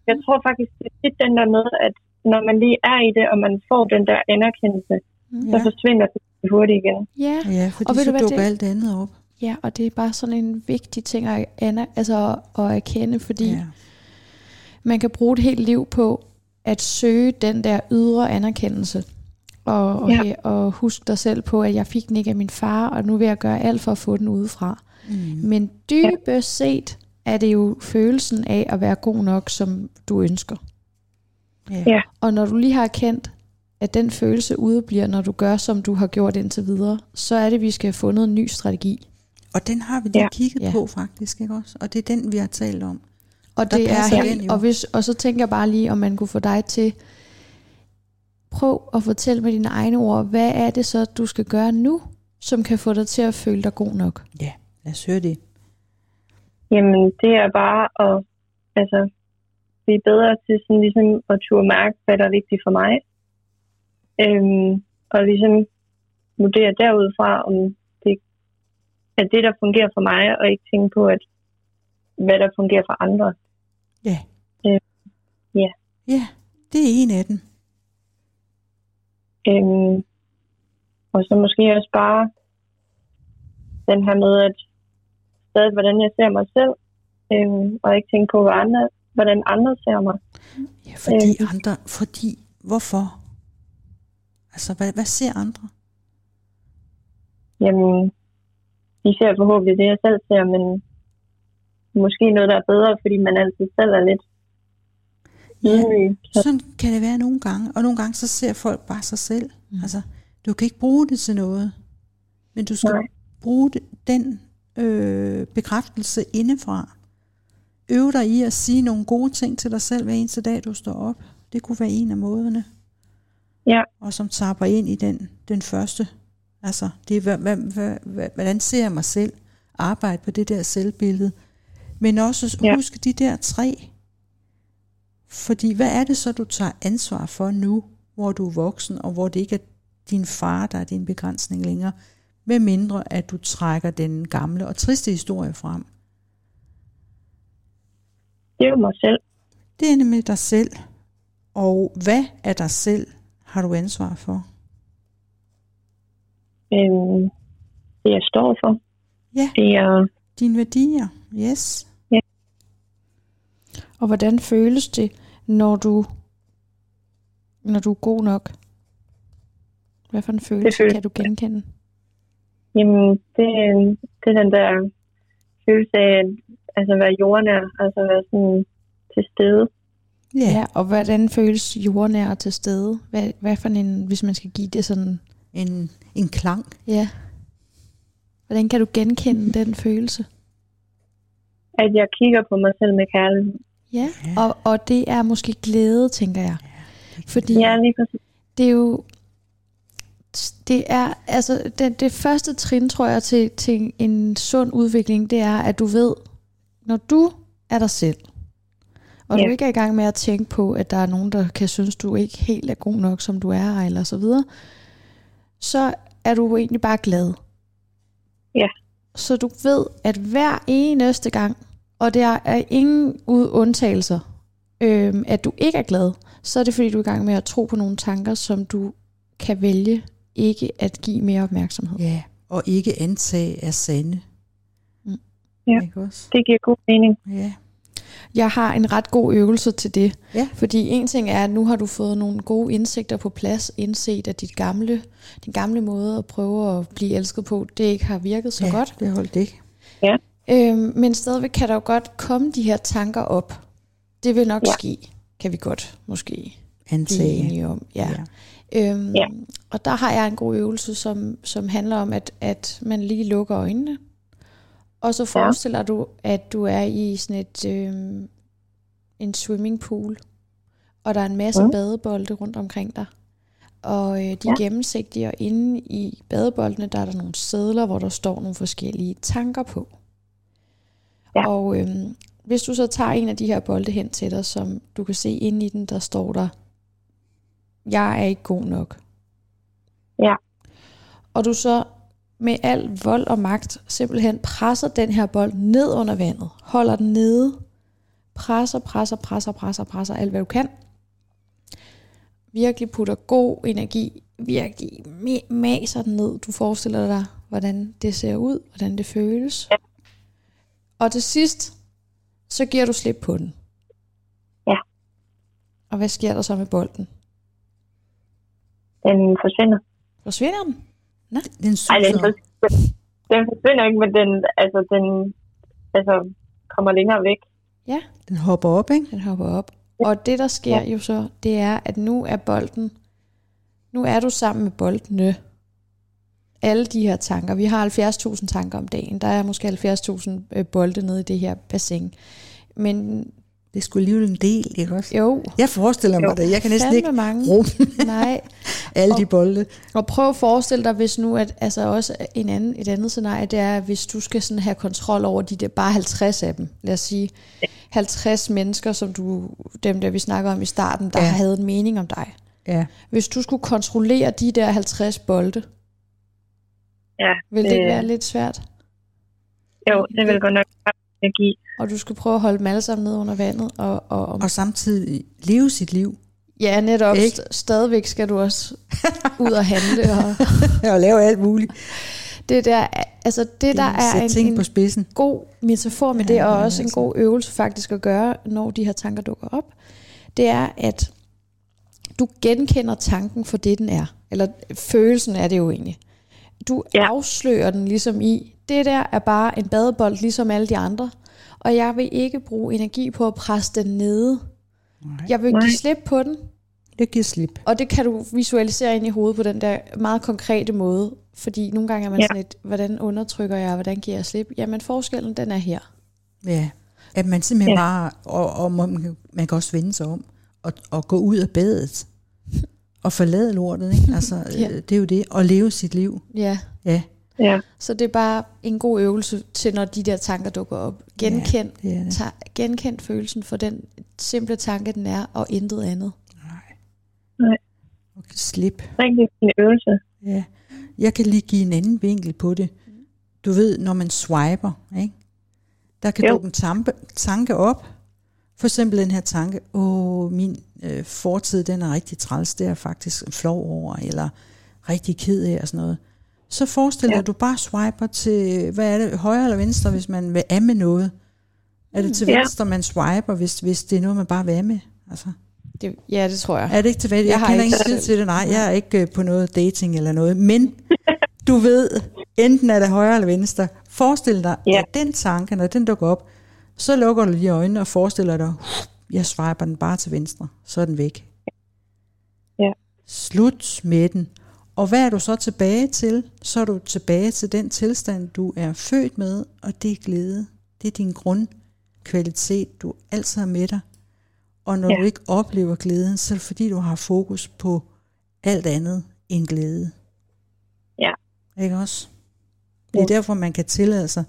Jeg tror faktisk, det er den der med, at når man lige er i det, og man får den der anerkendelse, Mm. så forsvinder det hurtigt igen. Ja? Ja, fordi Og ved så du hvad, dukker det- alt andet op. ja, og det er bare sådan en vigtig ting at, aner, altså at, at erkende, fordi Ja. man kan bruge et helt liv på at søge den der ydre anerkendelse. Og, og, Ja. ja. og huske dig selv på, at jeg fik den ikke af min far, og nu vil jeg gøre alt for at få den udefra. Mm. Men dybest set er det jo følelsen af at være god nok, som du ønsker. Ja. Ja. Og når du lige har erkendt, at den følelse udebliver, når du gør, som du har gjort indtil videre, så er det, at vi skal have fundet en ny strategi. Og den har vi lige Ja. kigget Ja. på faktisk, ikke også? Og det er den, vi har talt om. Og det er helt, jo. og, hvis, og så tænker jeg bare lige, om man kunne få dig til, prøv at fortælle med dine egne ord, hvad er det så, du skal gøre nu, som kan få dig til at føle dig god nok? Ja, lad os høre det. Jamen, det er bare at altså, blive bedre til sådan ligesom at turde mærke, hvad der er vigtigt for mig. Øhm, og ligesom vurdere derudfra, om det er det, der fungerer for mig, og ikke tænke på, at hvad der fungerer for andre. Ja. Øh, ja. Ja, det er en af dem. Øhm, og så måske også bare den her med, at stadig, hvordan jeg ser mig selv, øhm, og ikke tænke på, hvad andre, hvordan andre ser mig. Ja, fordi Øhm. andre, fordi, hvorfor? Altså, hvad, hvad ser andre? Jamen, de ser forhåbentlig det, jeg selv ser, men måske noget, der er bedre, fordi man altid selv er lidt. Så, Sådan kan det være nogle gange, og nogle gange så ser folk bare sig selv. Mm. Altså, du kan ikke bruge det til noget, men du skal Nej. Nej. bruge det, den øh, bekræftelse indefra. Øv dig i at sige nogle gode ting til dig selv hver eneste dag, du står op. Det kunne være en af måderne. Ja. Og som tapper ind i den, den første. Altså, det er, hvad, hvad, hvad, hvordan ser jeg mig selv? Arbejde på det der selvbillede. Men også Ja. husk de der tre. Fordi hvad er det så, du tager ansvar for nu, hvor du er voksen, og hvor det ikke er din far, der er din begrænsning længere, med mindre at du trækker den gamle og triste historie frem. Det er jo mig selv. Det er nemlig dig selv. Og hvad er dig selv, har du ansvar for? Øhm, det jeg står for. Ja. Det er, Dine værdier, yes. Og hvordan føles det, når du, når du er god nok? Hvad for en følelse føles- kan du genkende? jamen, det, det er den der følelse af at altså, være jordnær, altså være sådan til stede. Ja, Ja, og hvordan føles jordnær til stede? Hvad, hvad for en, hvis man skal give det sådan, en, en klang. ja. Hvordan kan du genkende den følelse? At jeg kigger på mig selv med kærlighed. Ja, Ja. og, og det er måske glæde, tænker jeg. Fordi Ja, lige præcis. det er jo det er altså det, det første trin tror jeg til, til en sund udvikling det er at du ved når du er dig selv og Ja. du ikke er i gang med at tænke på at der er nogen der kan synes du ikke helt er god nok som du er eller så videre så er du egentlig bare glad Ja. så du ved at hver eneste gang og der er ingen ud undtagelser øhm, at du ikke er glad så er det fordi du er i gang med at tro på nogle tanker som du kan vælge ikke at give mere opmærksomhed. Ja, og ikke antage er sande. Mm. Ja. Ikke også? Det giver god mening. Ja. Jeg har en ret god øvelse til det. Ja. Fordi en ting er, at nu har du fået nogle gode indsigter på plads, indset at dit gamle, din gamle måde at prøve at blive elsket på, det ikke har virket så ja, godt. det holdt ikke. Øhm, men stadigvæk kan der jo godt komme de her tanker op. Det vil nok Ja. ske, kan vi godt måske blive Antage. enige om. Ja. Ja. Øhm, Ja. Og der har jeg en god øvelse, som, som handler om, at, at man lige lukker øjnene, og så forestiller du, at du er i sådan et øhm, en swimmingpool, og der er en masse Mm. badebolde rundt omkring dig. Og øh, de er Ja. gennemsigtige, og inde i badeboldene, der er der nogle sædler, hvor der står nogle forskellige tanker på. Ja. Og øhm, hvis du så tager en af de her bolde hen til dig, som du kan se inde i den, der står der, jeg er ikke god nok. Ja. Og du så med al vold og magt simpelthen presser den her bold ned under vandet, holder den nede, presser, presser, presser, presser, presser alt hvad du kan. Virkelig putter god energi, virkelig ma- maser den ned. Du forestiller dig, hvordan det ser ud, hvordan det føles. Og til sidst, så giver du slip på den. Ja. Og hvad sker der så med bolden? Den forsvinder. Forsvinder den? Den Ej, den, den forsvinder ikke, men den, altså, den altså, kommer længere væk. Den hopper op, ikke? Den hopper op. Og det, der sker jo så, det er, at nu er bolden, nu er du sammen med boldene. Alle de her tanker. Vi har 70.000 tanker om dagen. Der er måske 70.000 øh, bolde nede i det her bassin. Men Det skulle alligevel en del, ikke også? jo, Jeg forestiller mig Jo. det. Jeg kan næsten ikke mange. rumme Nej. alle de bolde. Og prøv at forestille dig, hvis nu, at altså også en anden, et andet scenarie, det er, hvis du skal sådan have kontrol over de der, bare 50 af dem. Lad os sige, 50 mennesker, som du, dem der vi snakker om i starten, der Ja. havde en mening om dig. Ja. Hvis du skulle kontrollere de der 50 bolde, Ja, ville det ikke det- være lidt svært? Jo, det vil godt nok energi. Og du skulle prøve at holde dem alle sammen ned under vandet. Og, og, og Og samtidig leve sit liv. ja, netop. Ikke? St- stadigvæk skal du også ud og handle. Og Og lave alt muligt. det der, altså det der er en, ting en på spidsen. god metafor med Ja, det, og men også en altså. god øvelse faktisk at gøre, når de her tanker dukker op, det er, at du genkender tanken for det, den er. Eller følelsen er det jo egentlig. Du Ja. ja. afslører den ligesom i, det der er bare en badebold, ligesom alle de andre. Og jeg vil ikke bruge energi på at presse den nede. Nej. Jeg vil give slip på den, Det giver slip. og det kan du visualisere ind i hovedet på den der meget konkrete måde. Fordi nogle gange er man Ja. sådan lidt, hvordan undertrykker jeg, hvordan giver jeg slip? Jamen forskellen, den er her. Ja. At man simpelthen Ja. bare, og, og man, kan- man kan også vende sig om, at, at gå ud af badet og forlade lortet. Ikke? Altså, Ja. ja. det er jo det. Og leve sit liv. Ja, Ja, Ja, så det er bare en god øvelse til, når de der tanker dukker op. Genkend, det er det. ta- genkend følelsen for den simple tanke, den er, og intet andet. Og slip. rigtig fin øvelse. Ja. Jeg kan lige give en anden vinkel på det. Du ved, når man swiper, ikke? der kan Jo. dukke en tanke, tanke op. For eksempel den her tanke, åh, min øh, fortid, den er rigtig træls, det er jeg faktisk flov over, eller rigtig ked af og sådan noget. Så forestil dig, Ja. at du bare swiper til, hvad er det, højre eller venstre, hvis man vil af med noget. Er det til Ja. venstre, man swiper, hvis, hvis det er noget, man bare vil af med? Altså. Det, ja, det tror jeg. Er det ikke til Jeg, Jeg jeg har kender ikke selv- til det, nej. Jeg er ikke øh, på noget dating eller noget. Men du ved, enten er det højre eller venstre. Forestil dig, Ja. at den tanke, når den dukker op, så lukker du lige øjnene og forestiller dig, jeg swiper den bare til venstre, så er den væk. Ja. Slut med den. Og hvad er du så tilbage til? Så er du tilbage til den tilstand, du er født med, og det er glæde. Det er din grundkvalitet, du altid har med dig. Og når Ja. ja. du ikke oplever glæden, så er det fordi, du har fokus på alt andet end glæde. Ja. Ikke også? Det er derfor, man kan tillade sig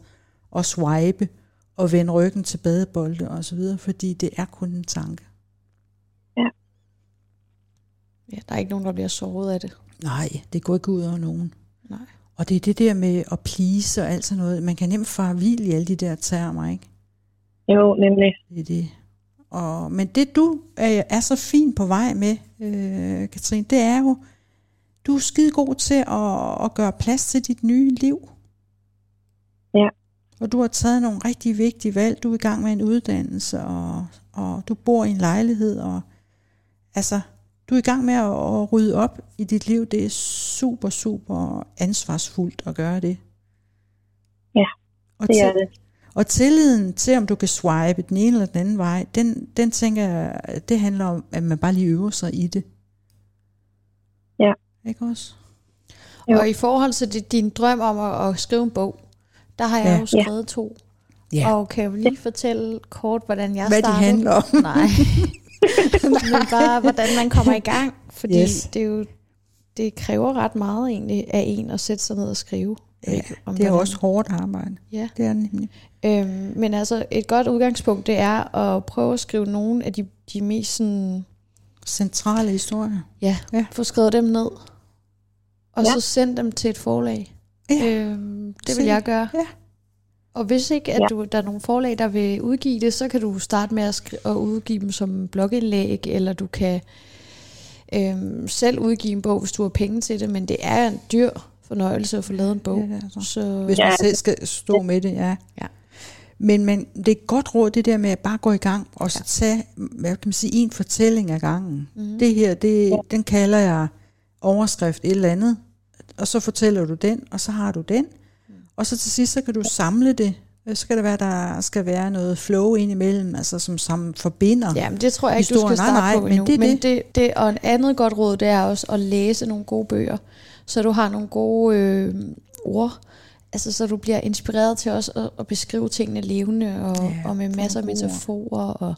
at swipe og vende ryggen til badebolde og så videre, fordi det er kun en tanke. Ja, der er ikke nogen, der bliver såret af det. Nej, det går ikke ud over nogen. Nej. Og det er det der med at please og alt sådan noget. Man kan nemt fare vild i alle de der termer, ikke? Jo, nemlig. Det er det. Og, men det du er, er så fint på vej med, øh, Katrine, det er jo, du er skide god til at, at gøre plads til dit nye liv. Ja. Og du har taget nogle rigtig vigtige valg. Du er i gang med en uddannelse, og, og du bor i en lejlighed, og altså, du er i gang med at, at rydde op i dit liv. Det er super, super ansvarsfuldt at gøre det. Ja, og Det er til- det. og tilliden til, om du kan swipe den ene eller den anden vej, den, den tænker jeg, det handler om, at man bare lige øver sig i det. Ja. Ikke også? Jo. Og i forhold til det, din drøm om at, at skrive en bog, der har jeg Ja. jo skrevet to. Ja. Og kan jeg jo lige fortælle kort, hvordan jeg Hvad de startede? handler om. Nej. Men bare, hvordan man kommer i gang. Fordi Yes. det er jo det kræver ret meget egentlig af en at sætte sig ned og skrive. Ja, Ikke? Om det er hvordan- også hårdt arbejde. Ja. Det er nemlig. Øhm, men altså et godt udgangspunkt, det er at prøve at skrive nogle af de, de mest sådan, Centrale historier. ja, Ja. få skrevet dem ned. Og Ja. så sende dem til et forlag. Ja. Øhm, det vil jeg gøre. Ja. Og hvis ikke at Ja. du, der er nogle forlag, der vil udgive det, så kan du starte med at, skri- at udgive dem som blogindlæg, eller du kan øhm, selv udgive en bog, hvis du har penge til det, men det er en dyr fornøjelse at få lavet en bog. Ja, er så. Hvis man selv skal stå med det, ja. Ja. Men, men det er et godt råd, det der med at bare gå i gang, og så tage, hvad kan man sige, en fortælling ad gangen. Mhm. Det her, det, den kalder jeg overskrift et eller andet, og så fortæller du den, og så har du den, og så til sidst, så kan du samle det. Så kan det være, der skal være noget flow ind imellem, altså som sammen forbinder. Ja, men det tror jeg ikke, du skal Historien. Nej, starte nej, på men endnu. det er men det. det, det, og en andet godt råd, det er også at læse nogle gode bøger, så du har nogle gode øh, ord, altså så du bliver inspireret til også at, at beskrive tingene levende, og, Ja, ja, og med masser af metaforer, og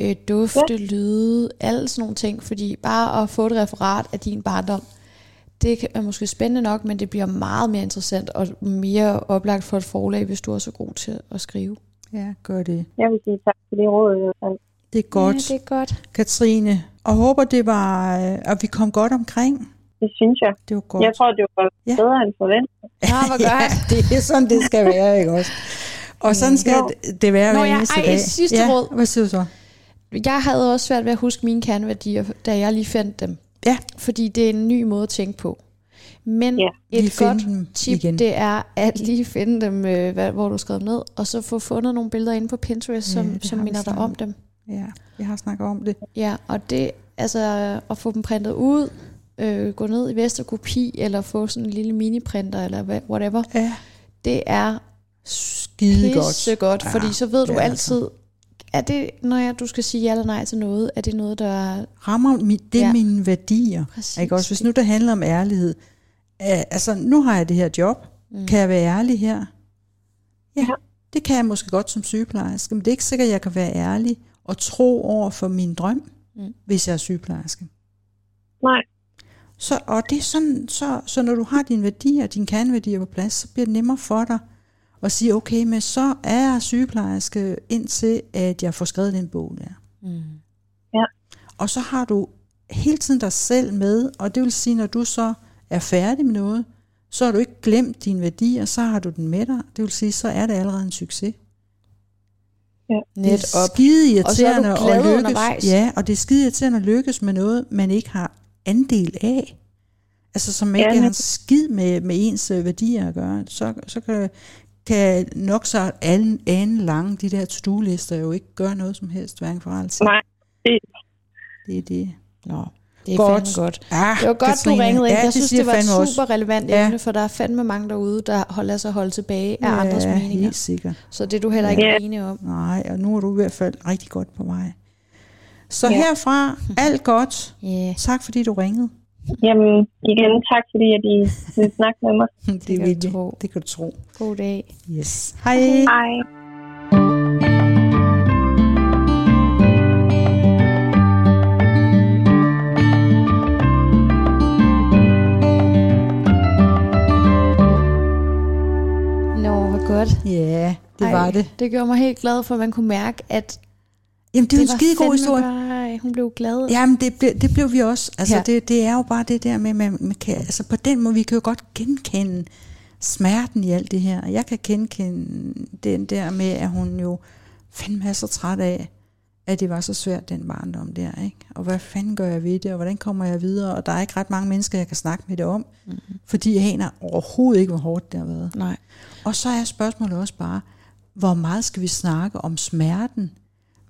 øh, dufte, lyde, alle sådan nogle ting, fordi bare at få et referat af din barndom, det er måske spændende nok, men det bliver meget mere interessant og mere oplagt for et forlag, hvis du er så god til at skrive. Ja, gør det. Jeg vil sige tak for det råd. Det er godt, Ja, det er godt. Katrine. Og håber, det var, øh, at vi kom godt omkring. Det synes jeg. Det var godt. Jeg tror, det var Ja. bedre end forventet. Nå, hvor ja, godt. det er sådan, det skal være, ikke også? Og sådan skal Jo. det- det være Nå hver ja, eneste ej, dag. sidste ja, råd. Hvad siger du så? Jeg havde også svært ved at huske mine kerneværdier, da jeg lige fandt dem. Ja. Fordi det er en ny måde at tænke på. Men Ja. et Lige godt dem tip, igen. det er at lige finde dem, øh, hvad, hvor du har skrevet ned, og så få fundet nogle billeder inde på Pinterest, Ja, som, det som minder dig om dem. Ja, jeg har snakket om det. Ja, og det, altså at få dem printet ud, øh, gå ned i Vesterkopi, eller få sådan en lille miniprinter, eller hvad- whatever, Ja, det er skide godt. godt, Ja, fordi så ved du det altid, er det, når jeg, du skal sige ja eller nej til noget, er det noget, der er Rammer mi- det er Ja. mine værdier. præcis? Ikke også? Hvis nu det handler om ærlighed. Øh, altså, nu har jeg det her job. Mm. Kan jeg være ærlig her? Ja, Ja. det kan jeg måske godt som sygeplejerske, men det er ikke sikkert, at jeg kan være ærlig og tro over for min drøm. Mm. Mm. hvis jeg er sygeplejerske. Nej. Så, og det er sådan, så, så når du har dine værdier, dine kerneværdier på plads, så bliver det nemmere for dig at sige, okay, men så er jeg sygeplejerske indtil, at jeg får skrevet den bog der. Mm. Og så har du hele tiden dig selv med, og det vil sige, når du så er færdig med noget, så har du ikke glemt dine værdier, så har du den med dig. Det vil sige, så er det allerede en succes. Det Net er op. skide Og så er du irriterende glad at lykkes. undervejs. Ja, og det er skide irriterende at lykkes med noget, man ikke har andel af. Altså som ikke Ja, har skid med, med ens øh, værdier at gøre. Så, så kan, kan nok så alle ane lange, de der to-do-lister jo ikke gøre noget som helst, hverken for alt. Nej. Det, Det er det. Nå, det er Godt. fandme godt. Ah, Det var godt, Katrine. du ringede ind. Ja, jeg synes, det var et også. super relevant Ja. emne, for der er fandme mange derude, der holder sig holdt tilbage af andres Ja, meninger. helt sikkert. Så det er du heller ikke Ja. enig om. Nej, og nu er du i hvert fald rigtig godt på vej. Så Ja. herfra, alt godt. Ja, Tak fordi du ringede. Jamen, igen, tak fordi, at I vil snakke med mig. Det, kan vil du tro. Det kan du tro. god dag. Yes. Hej. Hej. Nå, hvor godt. Ja, det Ej, var det. Det gjorde mig helt glad, for man kunne mærke, at Jamen, det er jo en var skide god fandme historie. Bare, hun blev glad. Jamen, det, ble, det blev vi også. Altså, Ja. det, det er jo bare det der med, man, man kan, altså på den måde, vi kan jo godt genkende smerten i alt det her. Jeg kan genkende den der med, at hun jo fandme er så træt af, at det var så svært, den barndom der, ikke? Og hvad fanden gør jeg ved det, og hvordan kommer jeg videre? Og der er ikke ret mange mennesker, jeg kan snakke med det om, mm-hmm. fordi jeg aner overhovedet ikke, hvor hårdt det har været. Nej. Og så er spørgsmålet også bare, hvor meget skal vi snakke om smerten?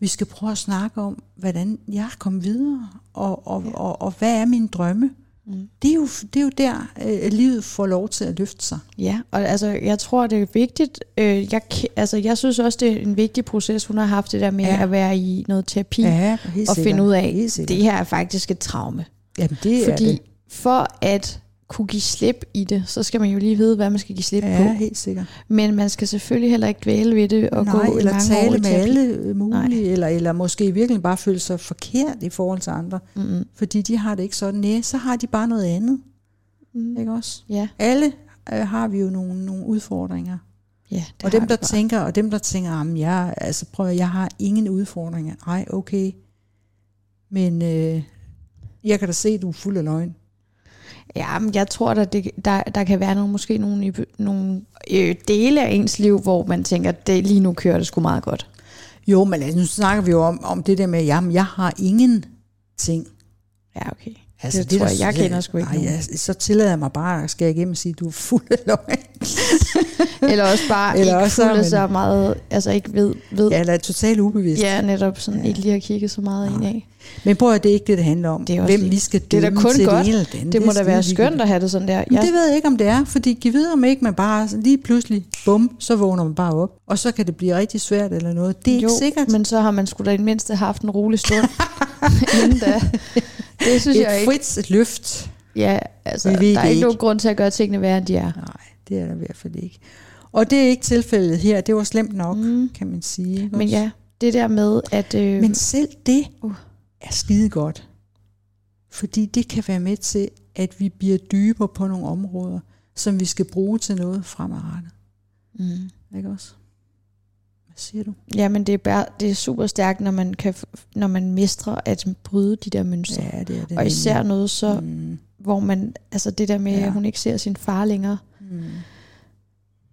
Vi skal prøve at snakke om, hvordan jeg kommer videre, og, og, ja. og, og hvad er mine drømme? Mm. Det, er jo, det er jo der, øh, livet får lov til at løfte sig. Ja, og altså, jeg tror, det er vigtigt. Øh, jeg, altså, jeg synes også, det er en vigtig proces, hun har haft det der med Ja. at være i noget terapi, Ja, og finde ud af, sikkert. det her er faktisk et traume. Jamen, det er Fordi det. for at kunne give slip i det, så skal man jo lige vide, hvad man skal give slip Ja, på. helt sikkert. Men man skal selvfølgelig heller ikke dvæle ved det og Nej, gå i eller mange år tale i med alle mulige, eller, eller måske virkelig bare føle sig forkert i forhold til andre. Mm-hmm. Fordi de har det ikke sådan. Nej, så har de bare noget andet. Mm. Ikke også? Ja, Alle øh, har vi jo nogle, nogle udfordringer. ja det og dem der bare. tænker, og dem der tænker, jamen jeg, altså prøv jeg har ingen udfordringer. Nej, okay. Men øh, jeg kan da se, at du er fuld af løgn. Ja, men jeg tror, at det, der, der kan være nogle, måske nogle, nogle øh, dele af ens liv, hvor man tænker, at det, lige nu kører det sgu meget godt. Jo, men altså, nu snakker vi jo om, om det der med, jamen jeg har ingen ting. Ja, okay. Altså, det tror der- jeg, jeg kender sgu ikke nej, jeg, så tillader jeg mig bare at skære igennem og sige, at du er fuld af løgn. Eller også bare Eller ikke også fulde man- så meget, altså ikke ved, ved Ja, eller er totalt ubevidst. ja, netop sådan ja. ikke lige har kigget så meget ind af. Men prøv at det er ikke det, det handler om. Det er også Hvem lige- vi skal Det er dømme da kun til godt. det eller det andet. Det må da være skønt at have det sådan der. Men Jeg, det ved jeg ikke, om det er, fordi giv videre om ikke man bare lige pludselig, bum, så vågner man bare op. Og så kan det blive rigtig svært eller noget. Det er jo, ikke sikkert. men så har man sgu da i det mindste haft en rolig stund inden da. Det synes et jeg ikke. frit et løft. Ja, altså, Vi der er ikke ikke. nogen grund til at gøre tingene værre, end de er. Nej, det er der i hvert fald ikke. Og det er ikke tilfældet her. Det var slemt nok, mm. kan man sige. Ikke Men også? ja, det der med, at... Øh, Men selv det Uh. er skide godt. Fordi det kan være med til, at vi bliver dybere på nogle områder, som vi skal bruge til noget fremadrettet. mm. Ikke også? Hvad siger du? Ja, men det er, bare, det er super stærkt, når man, kan, når man mestrer at bryde de der mønstre. Ja, det er det. og især nemlig. noget så, Mm, hvor man, altså det der med, Ja. at hun ikke ser sin far længere, mm.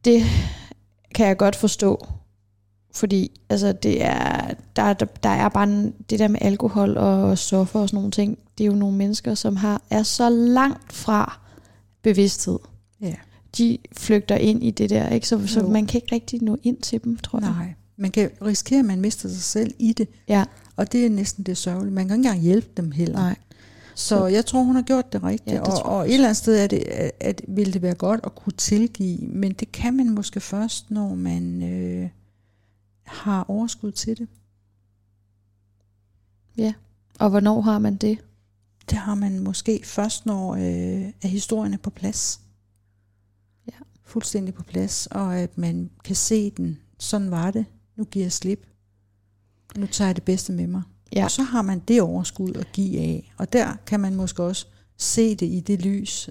det kan jeg godt forstå. Fordi altså det er, der, der, der er bare en, det der med alkohol og stoffer og sådan nogle ting, det er jo nogle mennesker, som har er så langt fra bevidsthed. Ja. De flygter ind i det der, ikke? Så, så man kan ikke rigtig nå ind til dem, tror jeg. Nej, man kan risikere, at man mister sig selv i det. Ja, Og det er næsten det sørgelige. Man kan ikke engang hjælpe dem heller. nej. Så jeg tror, hun har gjort det rigtigt. Ja, det og, og et eller andet sted er det, at, at vil det være godt at kunne tilgive, men det kan man måske først, når man øh, har overskud til det. Og hvornår har man det? Det har man måske først, når øh, er historien er på plads. Fuldstændig på plads, og at man kan se den. Sådan var det. Nu giver jeg slip. Nu tager jeg det bedste med mig. Ja. Og så har man det overskud at give af. Og der kan man måske også se det i det lys,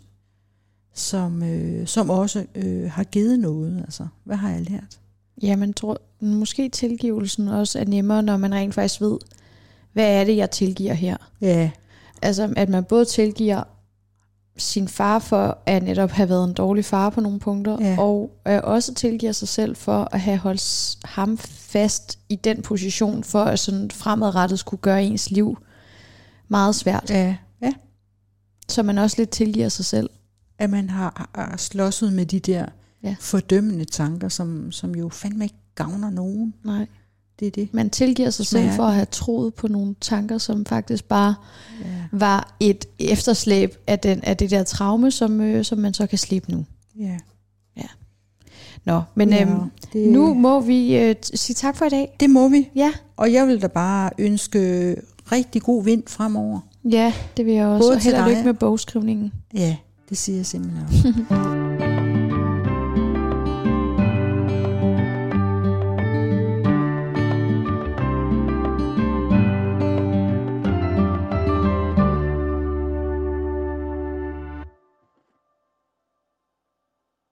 som, øh, som også øh, har givet noget. Altså, hvad har jeg lært? Ja, man tror, måske tilgivelsen også er nemmere, når man rent faktisk ved, hvad er det, jeg tilgiver her. Ja, Altså, at man både tilgiver sin far for at netop have været en dårlig far på nogle punkter, Ja. og øh, også tilgiver sig selv for at have holdt ham fast i den position, for at sådan fremadrettet skulle gøre ens liv meget svært. ja, ja. Så man også lidt tilgiver sig selv. At man har, har slåsset med de der Ja. fordømmende tanker, som, som jo fandme ikke gavner nogen. Nej. Det er det. Man tilgiver sig selv for at have troet på nogle tanker, som faktisk bare Ja. var et efterslæb af, den, af det der traume, som, øh, som man så kan slippe nu. Ja. Nå, men ja, øhm, det, nu må vi øh, sige tak for i dag. det må vi. Ja, Og jeg vil da bare ønske rigtig god vind fremover. ja det vil jeg også. Både og held og lykke med bogskrivningen. Ja, det siger jeg simpelthen også.